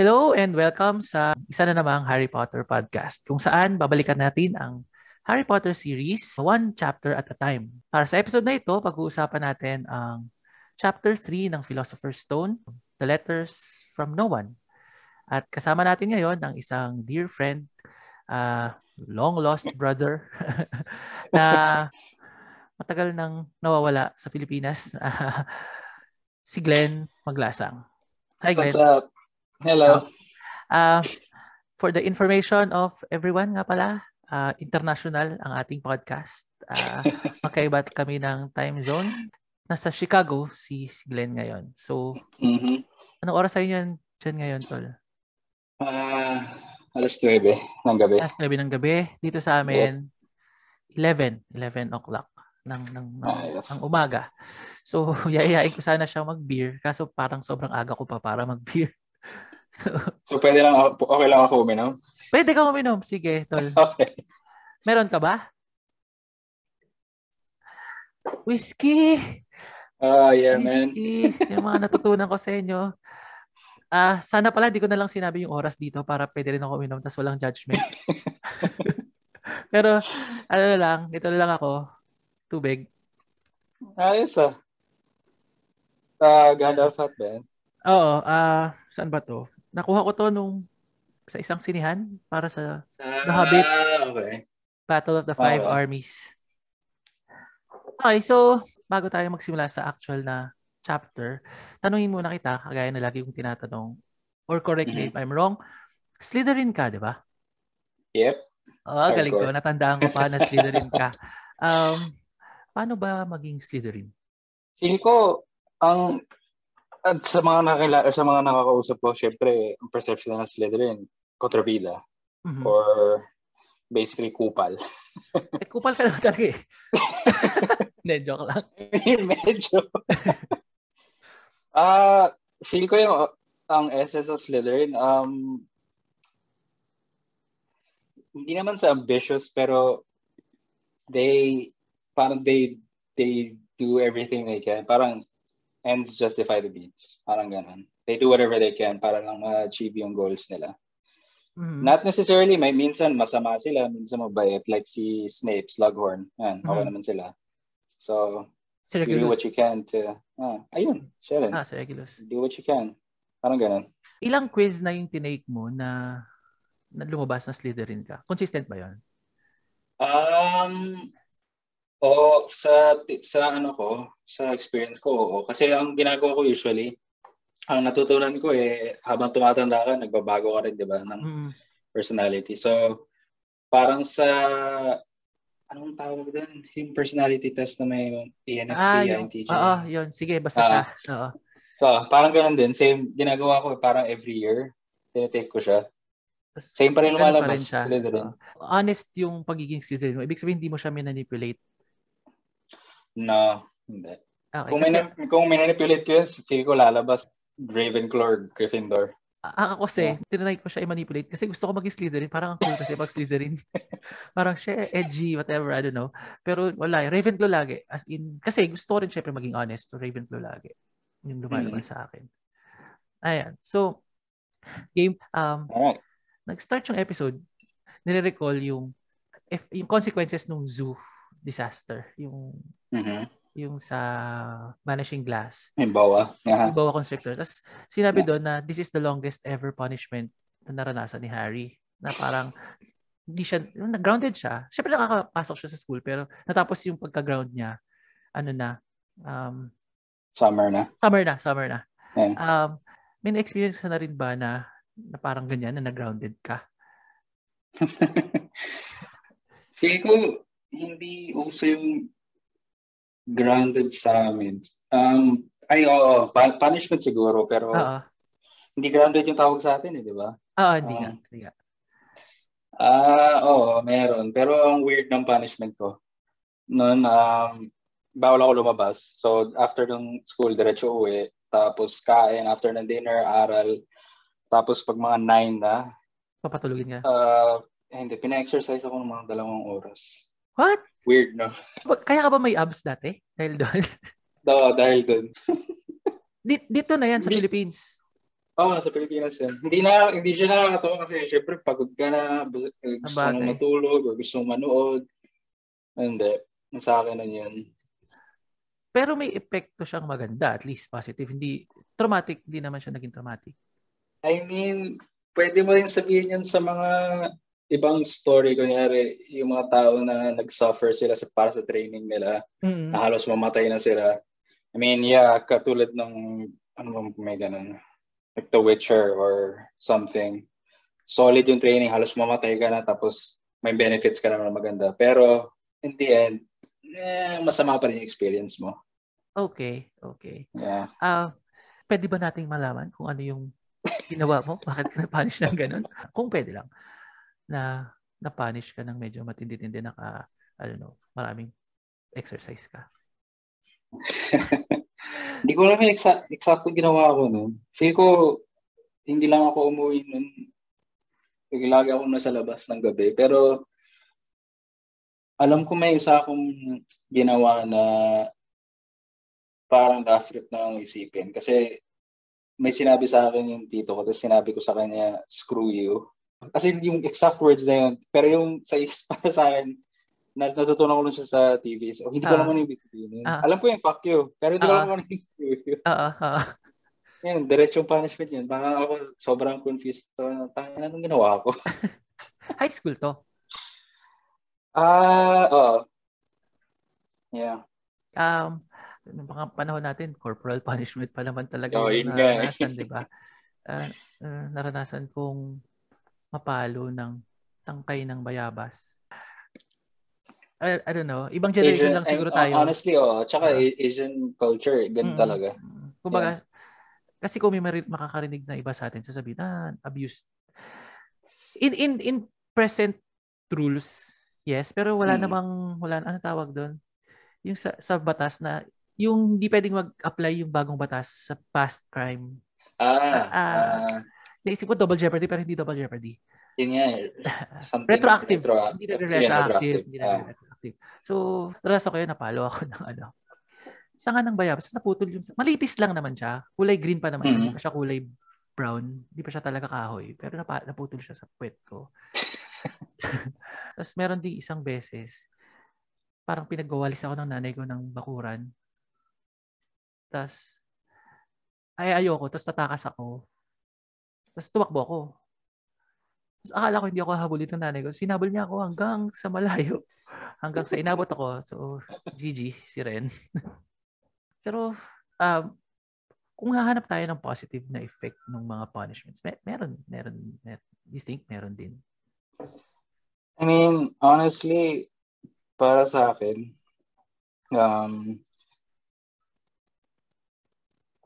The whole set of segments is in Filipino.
Hello and welcome sa isa na namang Harry Potter podcast kung saan babalikan natin ang Harry Potter series one chapter at a time. Para sa episode na ito, pag-uusapan natin ang chapter 3 ng Philosopher's Stone, The Letters from No One. At kasama natin ngayon ang isang dear friend, uh, long lost brother na matagal nang nawawala sa Pilipinas, si Glenn Maglasang. Hi Glenn. What's up? Hello. So, uh, for the information of everyone nga pala, uh, international ang ating podcast. Uh, magkaiba kami ng time zone. Nasa Chicago si, si Glenn ngayon. So, mm-hmm. anong oras sa inyo dyan ngayon, Tol? Uh, alas 9 ng gabi. Alas 9 ng gabi. Dito sa amin, yeah. 11. 11 o'clock ng, ng, ng, ah, yes. ng umaga. So, yayayain ko sana siya mag-beer. Kaso parang sobrang aga ko pa para mag-beer. so, pwede lang ako, okay lang ako uminom? Pwede ka uminom. Sige, tol. Okay. Meron ka ba? Whiskey! Oh, yeah, Whiskey. man. Yung mga natutunan ko sa inyo. Ah, uh, sana pala di ko na lang sinabi yung oras dito para pwede rin ako uminom tapos walang judgment. Pero ano lang, ito na lang ako. Tubig. Ayos ah. Uh, Gandalf Hat ba Oo. Uh, saan ba to? Nakuha ko to nung sa isang sinihan para sa uh, The Hobbit. Okay. Battle of the Five okay. Armies. Okay, so bago tayo magsimula sa actual na chapter, tanungin muna kita, kagaya na lagi kong tinatanong, or correct me mm-hmm. if I'm wrong, Slytherin ka, di ba? Yep. Oh, galing ko. Natandaan ko pa na Slytherin ka. Um, paano ba maging Slytherin? Feeling ko, ang at sa mga nakakila sa mga nakakausap ko, syempre, ang perception ng Slytherin, kontrabida. Mm-hmm. Or basically kupal. eh, kupal ka lang talaga eh. Hindi, joke lang. Medyo. Ah, uh, feel ko yung ang essence of Slytherin, um, hindi naman sa ambitious, pero they, parang they, they do everything they can. Parang ends justify the means. Parang ganun. They do whatever they can para lang ma-achieve yung goals nila. Mm-hmm. Not necessarily, may minsan masama sila, minsan mabait. Like si Snape, Slughorn. Yan, okay mm-hmm. naman sila. So, you do what you can to... Ah, ayun, Sharon. Ah, si Regulus. Do what you can. Parang ganun. Ilang quiz na yung tinake mo na, na lumabas na Slytherin ka? Consistent ba yon? Um, o sa sa ano ko, sa experience ko, oo. Kasi ang ginagawa ko usually, ang natutunan ko eh habang tumatanda ka, nagbabago ka rin, 'di ba, ng mm. personality. So parang sa anong tawag doon? Yung personality test na may ENFP, ah, yung, INTJ. Oo, yun. Sige, basta uh, siya. Oo. So, parang ganun din. Same, ginagawa ko parang every year. Tinitake ko siya. Same pa rin lumalabas. Pa rin siya. Honest yung pagiging Slytherin mo. Ibig sabihin, hindi mo siya minanipulate No, hindi. Okay, kung, kasi, may, kung manipulate ko yun, feel ko lalabas Ravenclaw, Gryffindor. Ah, ako kasi, yeah. tinry ko siya i-manipulate kasi gusto ko maging Slytherin. Parang ang cool kasi pag Slytherin. parang siya edgy, whatever, I don't know. Pero wala, Ravenclaw lagi. As in, kasi gusto ko rin syempre maging honest. So Ravenclaw lagi. Yung lumalabas mm-hmm. sa akin. Ayan. So, game, um, right. nag-start yung episode, nire-recall yung, if, yung consequences ng zoo disaster. Yung mm-hmm. yung sa Vanishing Glass. Yung bawa. Uh-huh. Yung bawa constrictor. Tapos sinabi yeah. doon na this is the longest ever punishment na naranasan ni Harry. Na parang hindi siya, nag-grounded siya. Siyempre nakakapasok siya sa school pero natapos yung pagka-ground niya, ano na, um, summer na. Summer na, summer na. Yeah. Um, may na-experience ka na rin ba na, na parang ganyan, na nag-grounded ka? Feeling ko, hindi uso yung grounded sa amin. Um, ay, oo, pa- punishment siguro, pero uh-huh. hindi grounded yung tawag sa atin eh, di ba? Oo, hindi um, nga. Hindi nga. Ah, uh, oo, meron. Pero ang weird ng punishment ko, noon, um, bawal ako lumabas. So, after ng school, diretso uwi. Tapos kain, after ng dinner, aral. Tapos pag mga 9 na, papatulugin ka? Uh, hindi, pina-exercise ako ng mga dalawang oras. What? Weird, no? Kaya ka ba may abs dati? Dahil doon? Oo, dahil doon. dito na yan sa Philippines. Oo, oh, sa Pilipinas yan. Hindi na hindi siya nakakatawa kasi syempre pagod ka na, gusto mo matulog, gusto mo manood. Hindi. Sa akin na yun. Pero may epekto siyang maganda, at least positive. Hindi traumatic, hindi naman siya naging traumatic. I mean, pwede mo rin sabihin yun sa mga ibang story. Kunyari, yung mga tao na nag-suffer sila sa, para sa training nila, mm-hmm. na halos mamatay na sila. I mean, yeah, katulad ng, ano bang may ganun, like The Witcher or something. Solid yung training, halos mamatay ka na tapos may benefits ka naman maganda. Pero in the end, eh, masama pa rin yung experience mo. Okay, okay. Yeah. Uh, pwede ba nating malaman kung ano yung ginawa mo? Bakit ka na-punish ng ganun? Kung pwede lang. Na na-punish ka ng medyo matindi-tindi na ka, I don't know, maraming exercise ka. Hindi ko alam yung exa- exact ginawa ko nun. Feel ko, hindi lang ako umuwi nun. Lagi ako nasa labas ng gabi. Pero, alam ko may isa akong ginawa na parang rough trip na ang isipin. Kasi, may sinabi sa akin yung tito ko, tapos sinabi ko sa kanya, screw you. Kasi yung exact words na yun. Pero yung sa, para sa akin, na, natutunan ko lang siya sa TV. So, hindi ko uh, naman yung ibig sabihin. Uh, Alam ko yung fuck you, pero hindi uh, ko naman yung ibig sabihin. Oo, oo. Yan, diretsong punishment yan. Baka ako sobrang confused. So, tangin na nung ginawa ko. High school to? Ah, uh, oo. Yeah. Um, noong mga panahon natin, corporal punishment pa naman talaga oh, yung eh. naranasan, di ba? Uh, uh, naranasan kong mapalo ng tangkay ng bayabas I, I don't know, ibang generation Asian, lang siguro tayo. Honestly, oh, tsaka uh, Asian culture, ganun mm, talaga. Kumbaga, yeah. kasi kung may makakarinig na iba sa atin, sasabihin, ah, abuse. In, in, in present rules, yes, pero wala mm. namang, wala, ano tawag doon? Yung sa, sa batas na, yung hindi pwedeng mag-apply yung bagong batas sa past crime. Ah, uh, uh, naisip ko double jeopardy pero hindi double jeopardy. Yun nga. Eh. Retroactive. Retro, hindi na retroactive. Hindi na retroactive active. So, narasa ko yun, napalo ako ng ano. Sanga ng bayabas, naputol yung, malipis lang naman siya. Kulay green pa naman mm-hmm. hindi pa siya kulay brown. Hindi pa siya talaga kahoy. Pero napa, naputol siya sa puwet ko. Tapos meron din isang beses, parang pinagwawalis ako ng nanay ko ng bakuran. Tapos, ay ayoko, tapos tatakas ako. Tapos tumakbo ako. Tapos akala ko hindi ako habulin ng nanay ko. Sinabol niya ako hanggang sa malayo. Hanggang sa inabot ako. So, GG, si Ren. Pero, um, kung hahanap tayo ng positive na effect ng mga punishments, may, meron, meron, meron, you think meron din? I mean, honestly, para sa akin, um,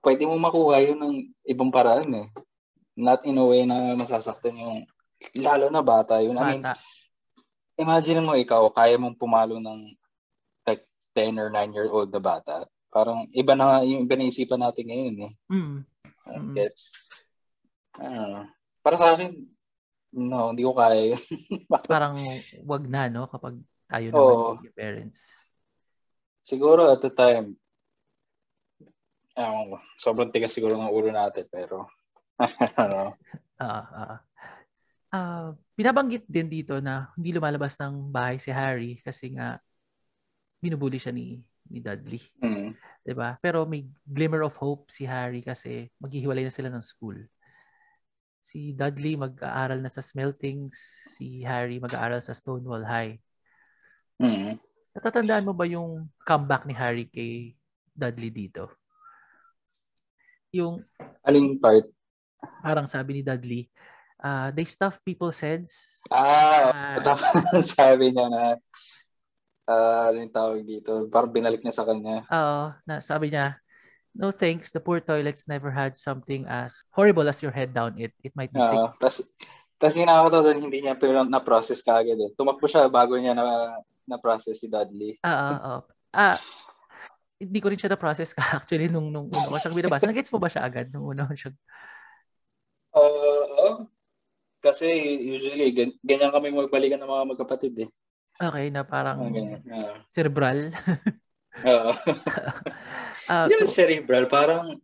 pwede mo makuha yun ng ibang paraan eh. Not in a way na masasaktan yung, lalo na bata yun. Bata. I mean, imagine mo ikaw, kaya mong pumalo ng like 10 or 9 year old na bata. Parang iba na yung iba na isipan natin ngayon eh. Mm. Uh, gets. Uh, para sa akin, no, hindi ko kaya Parang wag na, no? Kapag tayo naman oh, yung parents. Siguro at the time, um, sobrang tigas siguro ng ulo natin, pero. Ah, uh, uh, uh, binabanggit din dito na hindi lumalabas ng bahay si Harry kasi nga binubuli siya ni ni Dudley. Mm. 'Di ba? Pero may glimmer of hope si Harry kasi maghihiwalay na sila ng school. Si Dudley mag-aaral na sa Smeltings, si Harry mag-aaral sa Stonewall High. Mm. Natatandaan mo ba yung comeback ni Harry kay Dudley dito? Yung aling part? Parang sabi ni Dudley, uh, they stuff people's heads. Ah, uh, sabi niya na uh, ano yung tawag dito? Parang binalik niya sa kanya. Oo, na sabi niya, no thanks, the poor toilets never had something as horrible as your head down it. It might be uh, sick. Tapos, tapos ginagawa doon, hindi niya pero na-process kagad eh. Tumakbo siya bago niya na na-process si Dudley. Oo, oo. Ah, hindi ko rin siya na-process ka actually nung nung una ko siyang binabasa. Nag-gets mo ba siya agad nung una ko siya? Kasi usually, ganyan kami magbalikan ng mga magkapatid eh. Okay, na parang ganyan, uh, cerebral. Oo. uh, so, cerebral, parang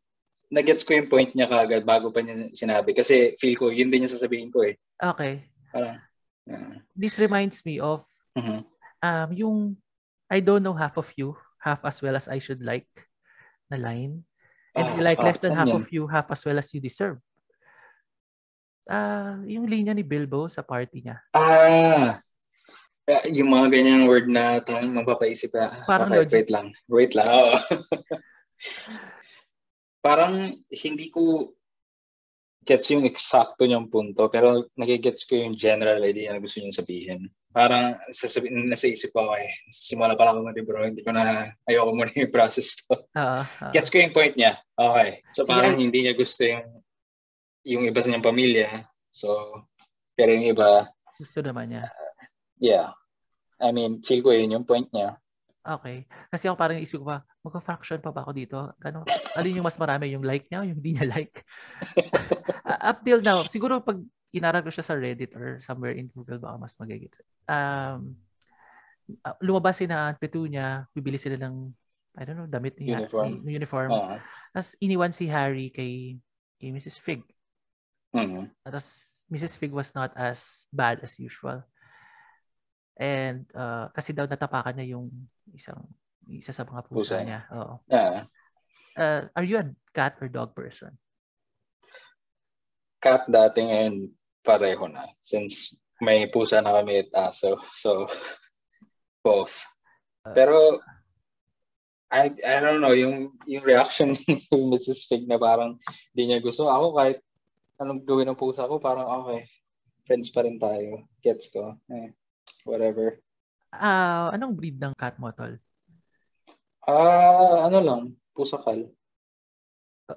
nagets ko yung point niya kagad bago pa niya sinabi. Kasi feel ko, yun din yung sasabihin ko eh. Okay. Parang, uh, This reminds me of mhm. um, yung I don't know half of you, half as well as I should like na line. And Ah, like less than half yan? of you, half as well as you deserve. Ah, yung linya ni Bilbo sa party niya. Ah, ah, yung mga ganyang word na tayong mapapaisip ka. Parang okay, logic. wait lang. Wait lang. Oo. Parang hindi ko gets yung eksakto niyang punto, pero nagigets ko yung general idea na gusto niyang sabihin. Parang sasabi, nasa isip ko, okay, simula pa lang ako mag-bro, hindi ko na, ayoko muna yung process to. Ah, ah. Gets ko yung point niya. Okay. So Sige, parang ay- hindi niya gusto yung yung iba sa niyang pamilya. So, pero yung iba, gusto naman niya. yeah. I mean, feel ko yun yung point niya. Okay. Kasi ako parang isip ko pa, magka-fraction pa ba ako dito? Ano, alin yung mas marami, yung like niya o yung hindi niya like? Uh, Up till now, siguro pag inarag ko siya sa Reddit or somewhere in Google, baka mas magigits. Um, uh, lumabas si na Petunia, bibili sila ng, I don't know, damit ni Uniform. ni- uniform. Oo. Tapos iniwan si Harry kay, kay Mrs. Fig. Mhm. Tapos Mrs. Fig was not as bad as usual. And uh, kasi daw natapakan niya yung isang isa sa mga pusa, Pusa niya. Oo. Yeah. Uh, are you a cat or dog person? Cat dati ngayon pareho na. Since may pusa na kami at aso. So, both. Pero, I, I don't know, yung, yung reaction ni Mrs. Fig na parang hindi niya gusto. Ako kahit anong gawin ng pusa ko, parang okay. Friends pa rin tayo. Gets ko. Eh, whatever. Ah, anong breed ng cat mo, tol? Ah, ano lang, pusakal.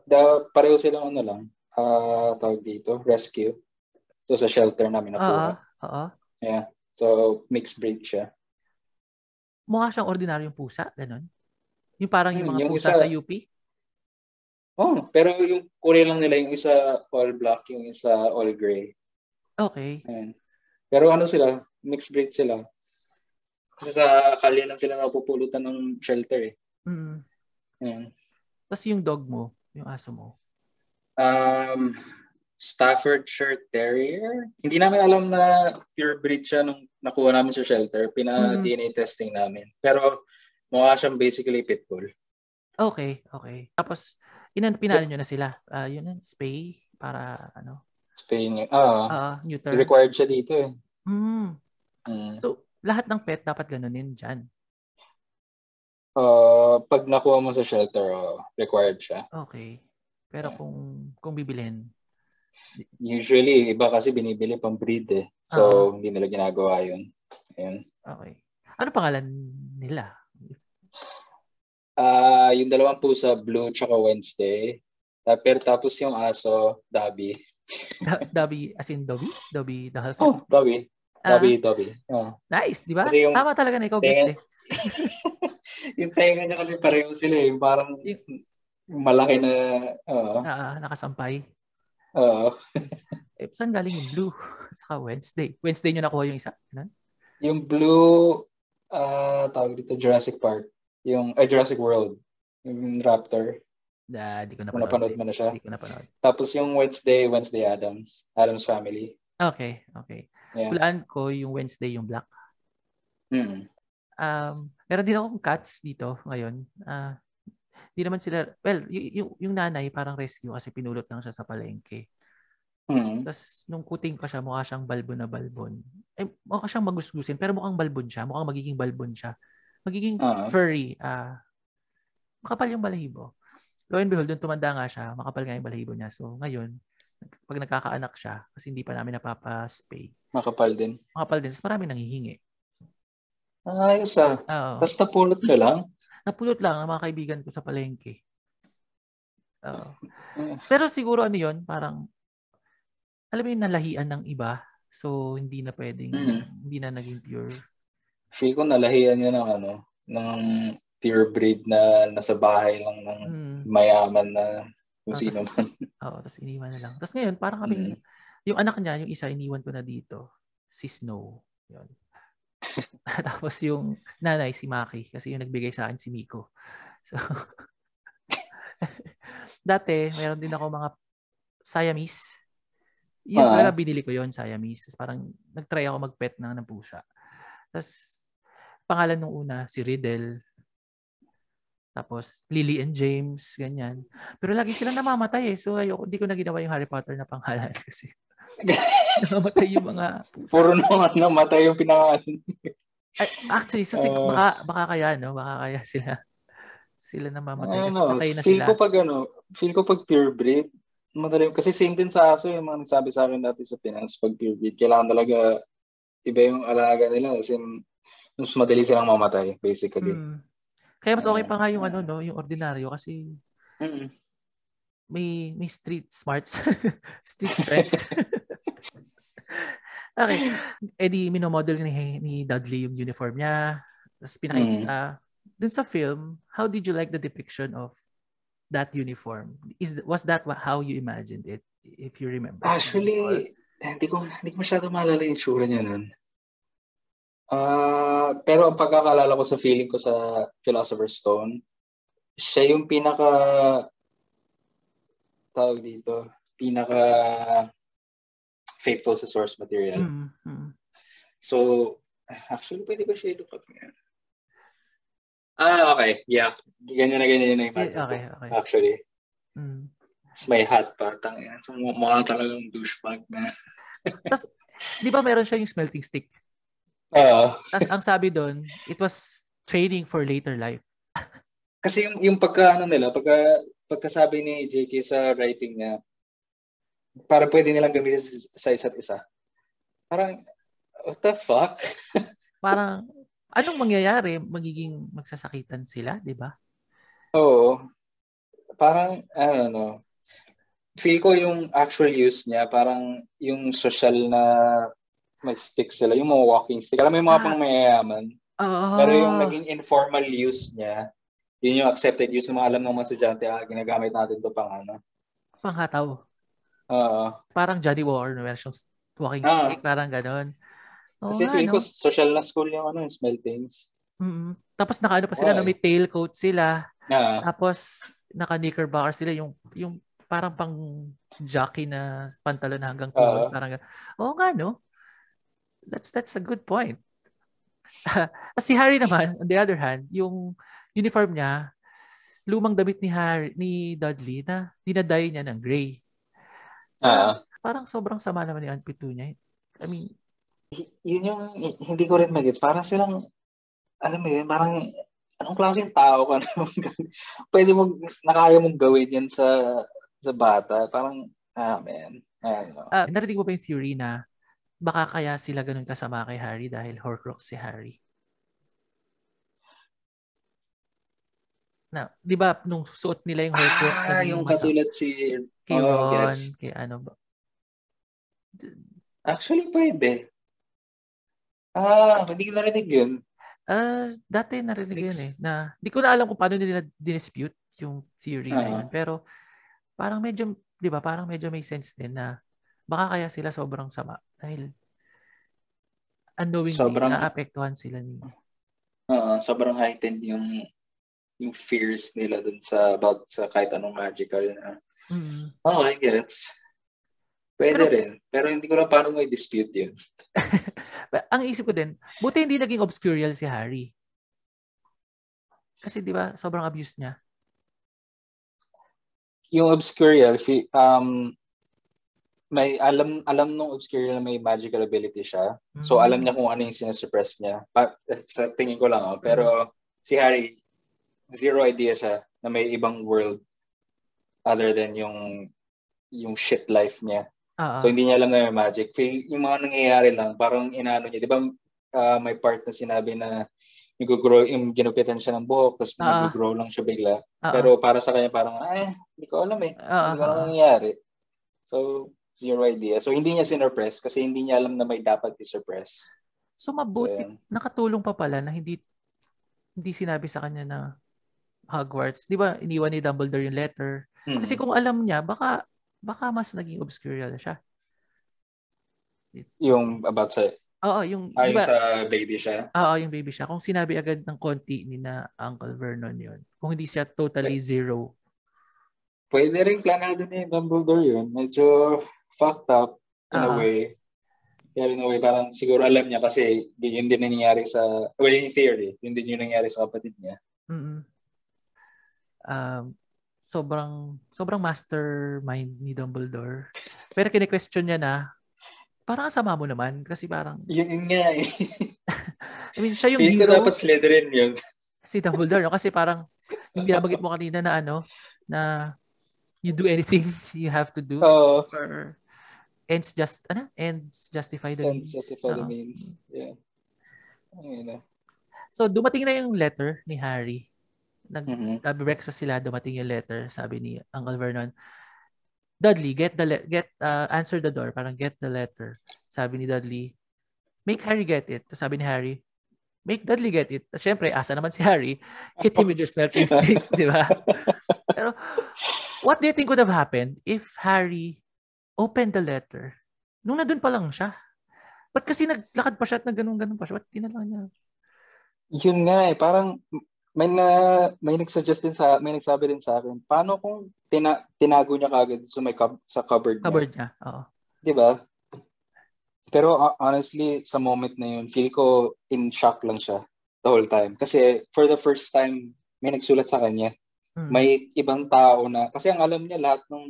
Da, pareho silang ano lang, ah, tawag dito, rescue. So sa shelter namin Oo. nakuha. Oo. So mixed breed siya. Mukha siyang ordinaryong pusa, ganun. Yung parang yung Hmm, mga yung pusa isa- sa UP. Oh, pero yung kulay lang nila, yung isa all black, yung isa all gray. Okay. Ayan. Pero ano sila, mixed breed sila. Kasi sa kalye lang sila napupulutan ng shelter eh. Mm. Ayan. Tapos yung dog mo, yung aso mo. Um, Staffordshire Terrier. Hindi namin alam na pure breed siya nung nakuha namin sa shelter. Mhm. Pina-DNA testing namin. Pero mukha siyang basically pitbull. Okay, okay. Tapos, inan pinalo nyo na sila. Ah, yun yun, spay para ano, Spain. Ah, ah neuter. required siya dito eh. Mm. Mm. So, lahat ng pet dapat ganunin dyan. Uh, pag nakuha mo sa shelter, oh, required siya. Okay. Pero Yeah. kung kung bibilhin, Usually, iba kasi binibili pang breed eh. So, hindi nila ginagawa yun. Ayun. okay. Ano pangalan nila? Ah, yung dalawang pusa, Blue tsaka Wednesday. Ah, pero tapos yung aso, Dobby. Da- Dobby, as in Dobby? Dobby the Oh, Husky? Dobby. Ah, Dobby, Dobby. Oh. nice, di ba? Yung- Tama talaga na ikaw guest Tenga- eh. yung tenga niya kasi pareho sila eh. Parang malaki na, oo. Na, nakasampay. oo. Eh, saan galing yung blue? Saka Wednesday. Wednesday nyo nakuha yung isa? Ganun? Yung blue, ah tawag dito, Jurassic Park. Yung, ay, Jurassic World. Yung Raptor. Da, di ko napanood. napanood mo na siya. Di ko napanood. Tapos yung Wednesday, Wednesday Adams. Adams Family. Okay, okay. Yeah. Hulaan ko yung Wednesday yung black. Mm. Um, meron din akong cats dito ngayon. Ah, di naman sila, well, y- yung, yung nanay parang rescue kasi pinulot lang siya sa palengke. Mm. Tapos nung kuting ko siya, mukha siyang balbon na balbon. Eh, mukha siyang magusgusin, pero mukhang balbon siya. Mukhang magiging balbon siya. Magiging Ah. furry. Ah, makapal yung balahibo. Lo and behold, dun tumanda nga siya, makapal nga yung balahibo niya. So ngayon, pag nagkakaanak siya, kasi hindi pa namin napapaspay, Makapal din. makapal din. Tapos maraming nanghihingi. Ayos ah. Oo. Tapos napulot ka lang. Napulot lang ng mga kaibigan ko sa palengke. Oo. Mm. Pero siguro ano yun, parang, alam mo yung nalahian ng iba. So, hindi na pwedeng, Mm. hindi na naging pure. Feel ko nalahian niya ng ano, ng pure breed na nasa bahay lang ng Mm. mayaman na kung Ah, sino tas- man. Oo, tapos iniwan na lang. Tapos ngayon, parang kami, Mm. yung anak niya, yung isa, iniwan ko na dito. Si Snow. Yun. tapos yung nanay, si Maki. Kasi yung nagbigay sa akin si Miko. So, dati, mayroon din ako mga Siamese. Yun talaga binili ko yon Siamese. Tapos parang nag-try ako mag-pet ng, ng pusa. Tapos pangalan nung una, si Riddle. Tapos Lily and James, ganyan. Pero lagi silang namamatay eh. So ayoko, hindi ko na ginawa yung Harry Potter na pangalan kasi namamatay yung mga pusa. Puro naman namatay yung pinangalan. Ay, actually, so, sig- Oo. baka, baka kaya, no? Baka kaya sila sila namamatay kasi Ano, patay na feel sila. ko pag ano, feel ko pag pure breed, madali. Kasi same din sa aso, yung mga nagsabi sa akin dati sa Pinas, pag pure breed, kailangan talaga iba yung alaga nila. Kasi mas madali silang mamatay, basically. Mm. Kaya mas okay pa nga yung ano, no? Yung ordinaryo kasi Mm. may may street smarts. street strengths. okay. Eh di minomodel ni, ni Dudley yung uniform niya. Tapos pinakita. Dun sa film, how did you like the depiction of that uniform? Is was that how you imagined it if you remember? Or- Actually, hindi ko hindi ko masyado maalala yung tsura niya nun. Ah, pero ang pagkakalala ko sa feeling ko sa Philosopher's Stone, siya yung pinaka tawag dito, pinaka faithful sa source material. Mm, mm. So, actually, pwede ko siya ilupat ngayon. Ah, okay. Yeah. Ganyan na ganyan na Eh, imagine ko. okay, okay. Actually. Mm. Tapos may hat pa. Tangina. So, mukha talagang douchebag na. Tapos, di ba meron siya yung smelting stick? Oo. Tapos ang sabi doon, it was training for later life. Kasi yung, yung pagka, ano nila, pagka, pagkasabi ni JK sa writing niya, parang pwede nilang gamitin sa, sa isa't isa. Parang, what the fuck? Parang, anong mangyayari? Magiging magsasakitan sila, di ba? Oo. Parang, I don't know. Feel ko yung actual use niya, parang yung social na may stick sila, yung mga walking stick. Alam mo yung mga Ah. pang mayayaman. Oo. Pero yung naging informal use niya, yun yung accepted use ng mga alam ng mga estudyante, ah, ginagamit natin to pang ano. Panghataw. Oo. Parang Johnny War, no? Meron siyang walking Ah. stick, parang ganon. Oo Kasi nga, feel no? ko social na school yung ano, yung smell things. Mm-mm. Tapos nakaano pa sila, na may tailcoat sila. Ah, Tapos, naka-knickerbocker sila, yung, yung parang pang jockey na pantalon hanggang tuhod. Oo. parang, oo nga, no? That's, that's a good point. Si Harry naman, on the other hand, yung uniform niya, lumang damit ni Harry, ni Dudley na dinaday niya ng gray. ah. Parang sobrang sama naman ni Aunt Petunia. I mean, yun yung hindi ko rin magets. Parang silang, alam mo yun, parang anong klaseng tao ka naman? Pwede mo, nakaya mong gawin yan sa sa bata. Parang, ah, man. Ano. ah, narinig mo ba yung theory na baka kaya sila ganun kasama kay Harry dahil Horcrux si Harry? Na, 'di ba nung suot nila yung Horcrux Ah, naging yung katulad si, kay oh, Ron, gets. kay ano ba? Actually, pwede. Ah, hindi ko narinig yun. Ah, dati narinig ko yun Mix. eh na di ko na alam kung paano nila dispute yung theory na Oo. yun. Pero parang medyo, 'di ba, parang medyo may sense din na baka kaya sila sobrang sama dahil unknowingly Sobrang- naapektuhan sila ni Oo, sobrang heightened yung yung fears nila dun sa about sa kahit anong magical na. Mm. Okay, gets. Pwede Pero- rin. Pero hindi ko na paano may dispute yun. Ang isip ko din, buti hindi naging obscurial si Harry. Kasi 'di ba, sobrang abuse niya. Yung Obscurial, um, may alam alam nung Obscurial na may magical ability siya. So Mm. alam niya kung ano yung sinusuppress niya. Pa, sa tingin ko lang, oh. pero si Harry, zero idea siya na may ibang world other than yung yung shit life niya. Oo. So hindi niya alam na may magic. Feel, yung mga nangyayari lang, parang inaano niya. Di ba ah, may part na sinabi na nag-grow, yung ginupitan siya ng buhok, tapos Ah. nag-grow lang siya bigla. Oo. Pero para sa kanya parang, ay, hindi ko alam eh. Oo, hindi ko alam oo. ang nangyayari. So, zero idea. So, hindi niya sinurpress kasi hindi niya alam na may dapat i-suppress. So So, mabuti, yun. nakatulong pa pala na hindi hindi sinabi sa kanya na Hogwarts. 'Di ba? Iniwan ni Dumbledore yung letter. Hmm. Kasi kung alam niya, baka baka mas naging obscurial siya. It's- Yung about sa, Oo, yung ah, 'di yung ba? sa baby siya. Oo, yung baby siya. Kung sinabi agad ng konti ni na Uncle Vernon yun. Kung hindi siya totally zero. pwede rin planado ni Dumbledore yun. Medyo fucked up in uh-huh. a way. Kaya in a way, parang siguro alam niya kasi yun din nangyayari sa, well, in theory, yun din yung nangyayari sa kapatid niya. Mm-hmm. Um, sobrang, sobrang mastermind ni Dumbledore. Pero kine-question niya na, parang asama mo naman kasi parang... Yun, yun nga eh. I mean, siya yung Feeling hero. dapat Slytherin yun. Si Dumbledore, no? kasi parang yung binabagit mo kanina na ano, na you do anything you have to do oh. or ends just ano ends justify the ends means. justify the means. Yeah. Ayun So dumating na yung letter ni Harry. Nag mm-hmm. breakfast sila, dumating yung letter, sabi ni Uncle Vernon. Dudley, get the le- get uh, answer the door, parang get the letter. Sabi ni Dudley, make Harry get it. Sabi ni Harry, make Dudley get it. Siyempre, asa naman si Harry, hit him with your smelting stick, di ba? Pero, what do you think would have happened if Harry opened the letter nung nandun pa lang siya? Ba't kasi naglakad pa siya at nagganong-ganon pa siya? Ba't tinala niya? Yun nga eh, parang may na may nagsuggest din sa may nagsabi din sa akin paano kung tina, tinago niya kagad sa may sa cupboard niya cupboard niya oo 'di ba pero uh, honestly, sa moment na yun, feel ko in shock lang siya the whole time. Kasi for the first time, may nagsulat sa kanya. Hmm. May ibang tao na, kasi ang alam niya lahat ng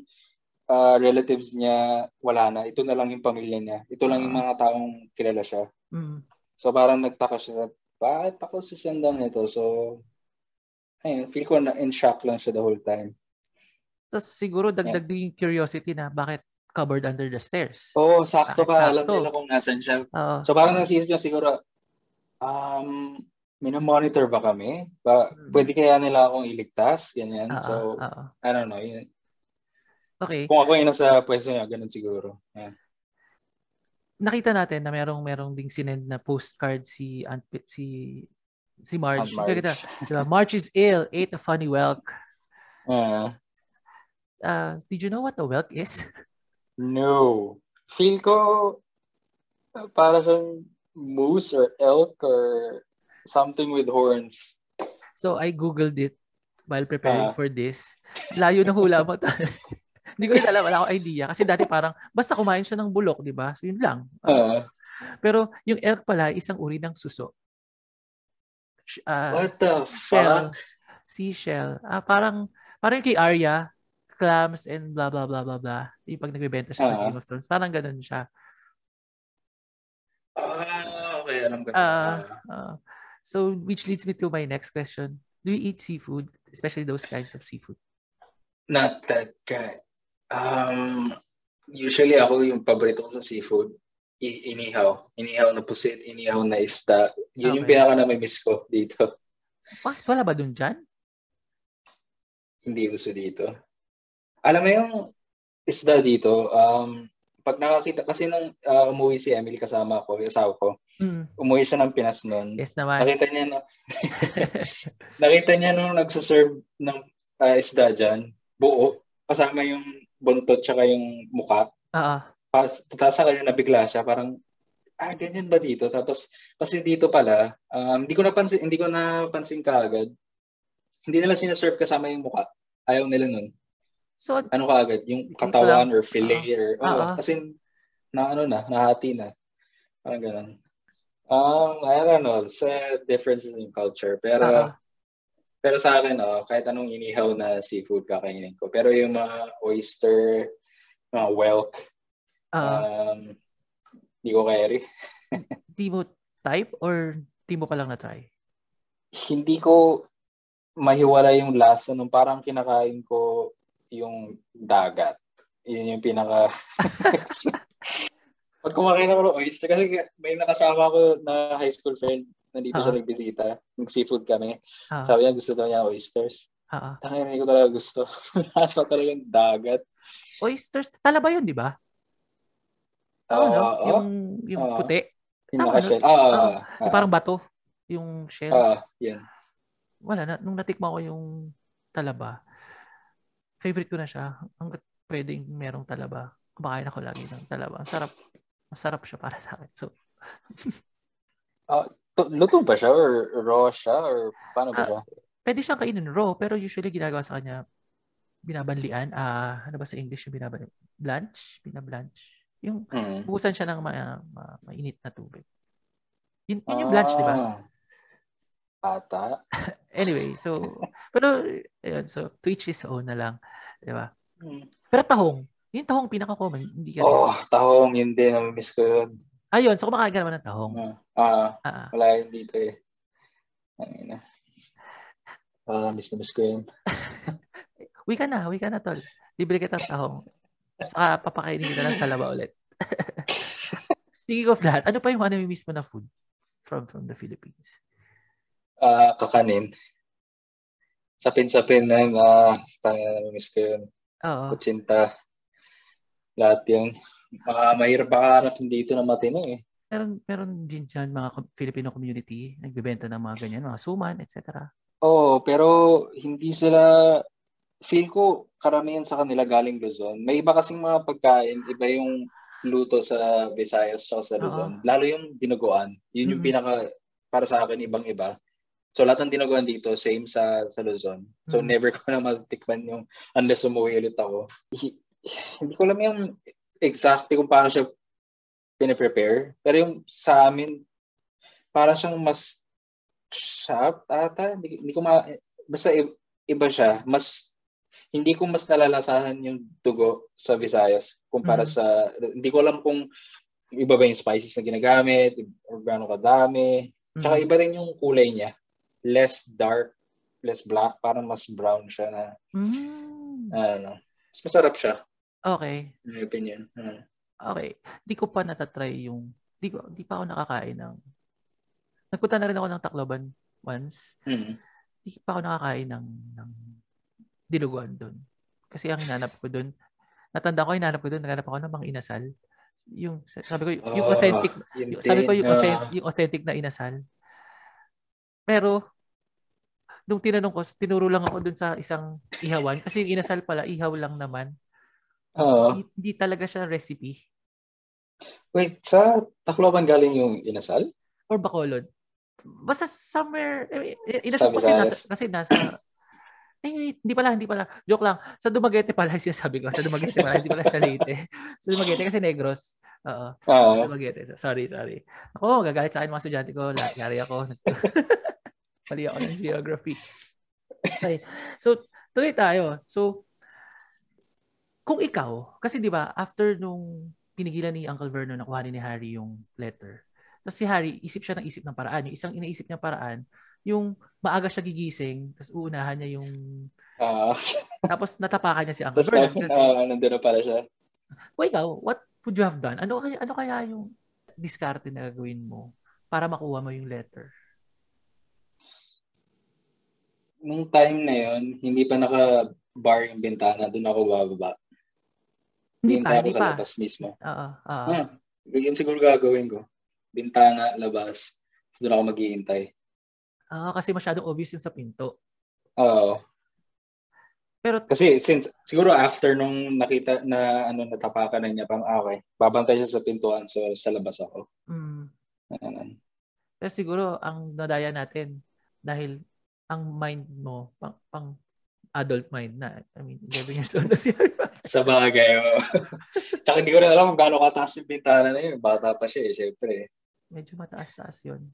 uh, relatives niya wala na. Ito na lang yung pamilya niya. Ito lang yung ah. mga taong kilala siya. Hmm. So parang nagtaka siya, bakit ako sisendan nito? So, ayun, feel ko na in shock lang siya the whole time. Tapos siguro dagdag yeah. din curiosity na bakit cupboard under the stairs. Oo, oh, sakto ka. Alam nila kung nasan siya. Uh, so parang nasisip niya siguro, um, minomonitor ba kami? Ba, hmm. Pwede kaya nila akong iligtas? Ganyan. Uh, so, uh, I don't know. Yun. Okay. Kung ako yun sa pwesto niya, ganun siguro. Yeah. Nakita natin na merong merong ding sinend na postcard si Aunt si si Marge. Aunt Marge. Kita, diba? Marge is ill, ate a funny whelk. Uh, uh, did you know what a whelk is? No. Feel ko para sa moose or elk or something with horns. So I googled it while preparing uh, for this. Layo na hula mo. Hindi ko rin alam, wala akong idea. Kasi dati parang, basta kumain siya ng bulok, di ba? So yun lang. Uh, Pero yung elk pala, isang uri ng suso. Uh, What the fuck? Seashell. Ah, parang, parang kay Arya, clams and blah blah blah blah blah. Yung pag nagbebenta siya uh-huh. sa Game of Thrones. Parang ganun siya. Ah, okay. Alam ko. Uh, uh, so, which leads me to my next question. Do you eat seafood? Especially those kinds of seafood? Not that kind. Um, usually ako yung paborito ko sa seafood, inihaw. Inihaw na pusit, inihaw na isda. Yun okay. yung pinaka na miss ko dito. Bakit wala ba dun dyan? Hindi gusto dito. Alam mo yung isda dito, um, pag nakakita, kasi nung uh, umuwi si Emily kasama ko, yung asawa ko, mm. umuwi siya ng Pinas noon. Yes naman. Nakita niya na, nakita niya nung nagsaserve ng uh, isda dyan, buo, kasama yung buntot tsaka yung muka. Oo. Tapos sa kanya nabigla siya, parang, ah, ganyan ba dito? Tapos, kasi dito pala, um, hindi ko napansin, hindi ko napansin kaagad, hindi nila sinaserve kasama yung muka. Ayaw nila nun. So, ano ka agad? Yung katawan or fillet or, oh, uh-huh. kasi na ano na, nahati na. Parang ganun. Um, I don't know, sa differences in culture. Pero, uh-huh. Pero sa akin, oh, kahit anong inihaw na seafood kakainin ko. Pero yung mga oyster, mga whelk, uh-huh. um, di ko carry. di mo type or di mo pa lang na-try? Hindi ko mahiwala yung lasa nung parang kinakain ko yung dagat. Yun yung pinaka... Pag kumakain ako ng oyster, kasi may nakasama ko na high school friend, nandito uh-huh. siya nagbisita, nag-seafood kami. Uh-huh. Sabi niya, gusto daw niya oysters. Uh-huh. Tangin, hindi ko talaga gusto. Nasa talaga yung dagat. Oysters, tala ba yun, di ba? Oo, uh, no? Oh. Yung, yung uh, puti. Yung naka-shell. Ah, uh, uh, uh, parang bato. Yung shell. Ah, uh, yan. Wala na. Nung natikma ko yung talaba, favorite ko na siya. Hanggat pwedeng merong talaba. Kumakain ako lagi ng talaba. Ang sarap. Masarap siya para sa akin. So, uh, luto ba siya or raw siya or paano ba uh, siya? Pwede siyang kainin raw pero usually ginagawa sa kanya binabanlian. Ah, ano ba sa English yung binabanlian? Blanch? Binablanch. Yung Mm. buhusan siya ng ma- ma- mainit na tubig. Yun, yun yung blanch, di ba? Ah, Ata. Anyway, so, pero, ayun, so, to each his own na lang. Di ba? Mm. Pero tahong, yung tahong pinaka-common, hindi ka Oh, tahong, yun din. Miss ko yun. Ayun, so kumakain ka naman ng tahong. Ah, ah, Ah, wala yun dito eh. Ang ina. Ah, miss na miss ko yun. uwi ka na, uwi ka na, tol. Libre kita ng tahong. Saka papakainin kita ng talaba ulit. Speaking of that, ano pa yung ano miss mo na food from from the Philippines? Ah, kakanin. Sapin-sapin na yun. Ah, tangina na miss ko yun. Oo. Kutsinta. Lahat yun. Ah, mahirap makahanapin dito na matino eh. Meron, meron din dyan mga Filipino community, nagbebenta ng mga ganyan, mga suman, etc. Oo, pero hindi sila, feel ko karamihan sa kanila galing Luzon. May iba kasing mga pagkain, iba yung luto sa Visayas at sa Luzon. Lalo yung dinuguan. Yun yung Mhm. pinaka, para sa akin, ibang-iba. So lahat ng dinuguan dito, same sa sa Luzon. So Mhm. never ko na matikman yung unless umuwi ulit ako. Hi- Hindi ko alam yung exactly kung paano siya piniprepare. Pero yung sa amin, parang siyang mas sharp ata. Hindi, hindi ko ma... Basta iba siya. Mas... Hindi ko mas nalalasahan yung dugo sa Visayas kumpara Mhm. sa... Hindi ko alam kung iba ba yung spices na ginagamit or gaano kadami. Tsaka Mhm. iba rin yung kulay niya. Less dark, less black. Parang mas brown siya na... Mm. Ano, mas masarap siya. Okay. In my opinion. Uh, Okay. Di ko pa natatry yung... Di, ko, di pa ako nakakain ng... Nagpunta na rin ako ng Tacloban once. mm. Di pa ako nakakain ng, ng dinuguan doon. Kasi ang hinanap ko doon, natanda ko, hinanap ko doon, naghanap ako ng mga inasal. Yung, sabi ko, yung Ah, authentic, yun yung, sabi ko yung, din, ah, authentic, yung authentic na inasal. Pero, nung tinanong ko, tinuro lang ako doon sa isang ihawan. Kasi yung inasal pala, ihaw lang naman. Oo. Hindi, hindi talaga siya recipe. Wait, sa Tacloban galing yung inasal? Or Bacolod. Basta somewhere, eh, eh, Sa inasal ko kasi nasa, Visayas. kasi nasa, eh, hindi pala, hindi pala. Joke lang. Sa Dumaguete pala, sinasabi ko. Sa Dumaguete pala, hindi pala sa Leyte. Sa Dumaguete kasi Negros. Oo. Oo. Sa Dumaguete. Sorry, sorry. Ako, gagalit sa akin mga estudyante ko. La- Yari ako. Mali ako ng geography. Okay. So, tuloy tayo. So, kung ikaw, kasi di ba, after nung pinigilan ni Uncle Vernon na kuhanin ni Harry yung letter, tapos si Harry, isip siya ng isip ng paraan. Yung isang iniisip niyang paraan, yung maaga siya gigising, tapos uunahan niya yung, Ah, tapos natapakan niya si Uncle Vernon. Kasi, ah, nandun na pala siya. o ikaw, what would you have done? Ano ano kaya yung diskarte na gagawin mo para makuha mo yung letter? Nung time na yon hindi pa naka-bar yung bintana, doon ako bababa. Hindi pa, hindi sa pa. labas mismo. Oo, oo. Ah, yun siguro gagawin ko. Bintana, labas. Tapos doon ako maghihintay. Oo, kasi masyadong obvious yung sa pinto. Oo. Pero, Kasi since siguro after nung nakita na ano natapakan na niya, pang ah, okay, babantay siya sa pintuan so sa labas ako. mm, Ganun. pero siguro, ang nadaya natin, dahil ang mind mo, pang, pang adult mind na, I mean, 11 years old na si Harry Potter. Sa bagay. oo. Tsaka hindi ko na alam kung gaano kataas yung bintana na yun. Bata pa siya eh, syempre. Medyo mataas-taas yun.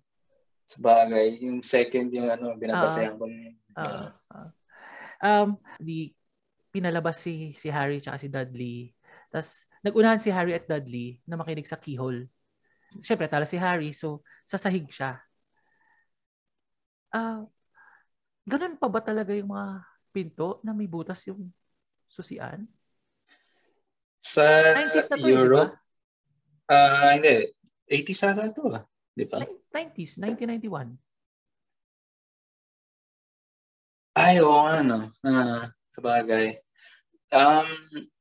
Sa bagay. Yung second, yung ano, binabasayan ko. na yun. Oo. oo. um, di, pinalabas si, si Harry at si Dudley. Tapos, nagunahan si Harry at Dudley na makinig sa keyhole. Siyempre, tala si Harry, so sasahig siya. Ah, ganun pa ba talaga yung mga pinto na may butas yung susian? Sa 90s na to, eh? Europe, ah hindi. 80s ata to. Di ba? Nin- 90s, 1991. Ay, oo nga, no. Ah, sa bagay. Um,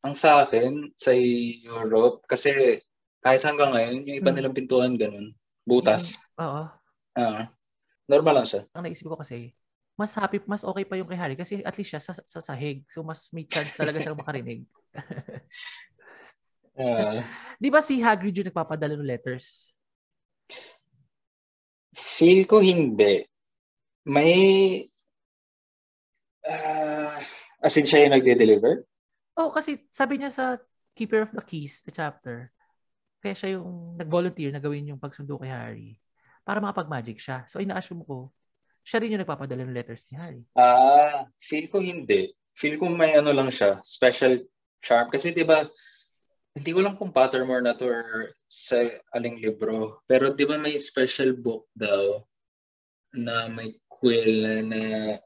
ang sa akin, sa Europe, kasi kahit hanggang ngayon, yung iba Mm. nilang pintuan, ganun. Butas. Oo. Ah, normal lang siya. Ang naisip ko kasi, mas happy, mas okay pa yung kay Harry kasi at least siya sa, sa sahig. So, mas may chance talaga siyang makarinig. Ah, Di ba si Hagrid yung nagpapadala ng letters? feel ko hindi. May, ah, As in, siya yung nagde-deliver? Oh, kasi sabi niya sa Keeper of the Keys, the chapter, kaya siya yung nag-volunteer na gawin yung pagsundo kay Harry para makapag-magic siya. So, ina-assume ko, siya rin yung nagpapadala ng letters ni Harry. Ah, feel ko hindi. Feel ko may ano lang siya, special charm. Kasi di ba, hindi ko lang kung Pottermore na to or sa aling libro. Pero di ba may special book daw na may quill na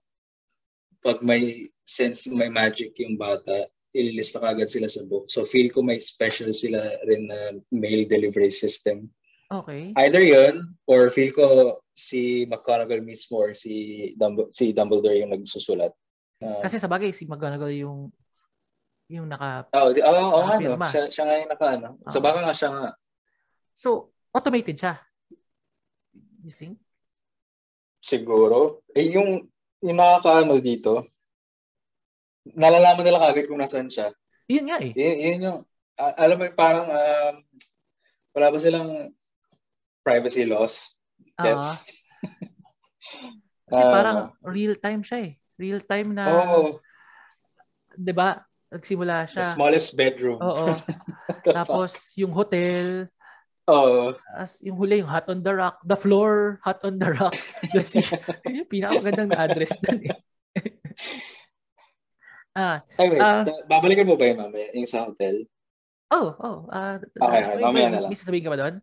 pag may sense, may magic yung bata, ililista kagad sila sa book. So feel ko may special sila rin na mail delivery system. Okay. Either yun, or feel ko si McGonagall mismo or si, Dumb- si Dumbledore yung nagsusulat. Uh, Kasi sa bagay, si McGonagall yung yung naka oh, di, oh, oh, ano, siya, siya nga yung naka, ano. So Oo. baka nga siya nga. So, automated siya. You think? Siguro. Eh, yung, yung nakakaano dito, nalalaman nila kagad kung nasaan siya. Yun nga eh. Yun, yun yung, alam mo, parang, um, wala ba silang privacy laws? Yes. Ah. Kasi Ah. parang real time siya eh. Real time na, Oo, 'di ba? Nagsimula the siya. smallest bedroom. Oo. Tapos yung hotel, Oo. as yung huli yung hot on the rock, the floor, hot on the rock, the sea. Yun yung pinakamagandang na address dun eh. ah, Ay, wait. Da- babalikan mo ba yun mamaya? Yung sa hotel? oh, oh. ah, Okay, may- mamaya may- na lang. May sasabihin ka ba doon?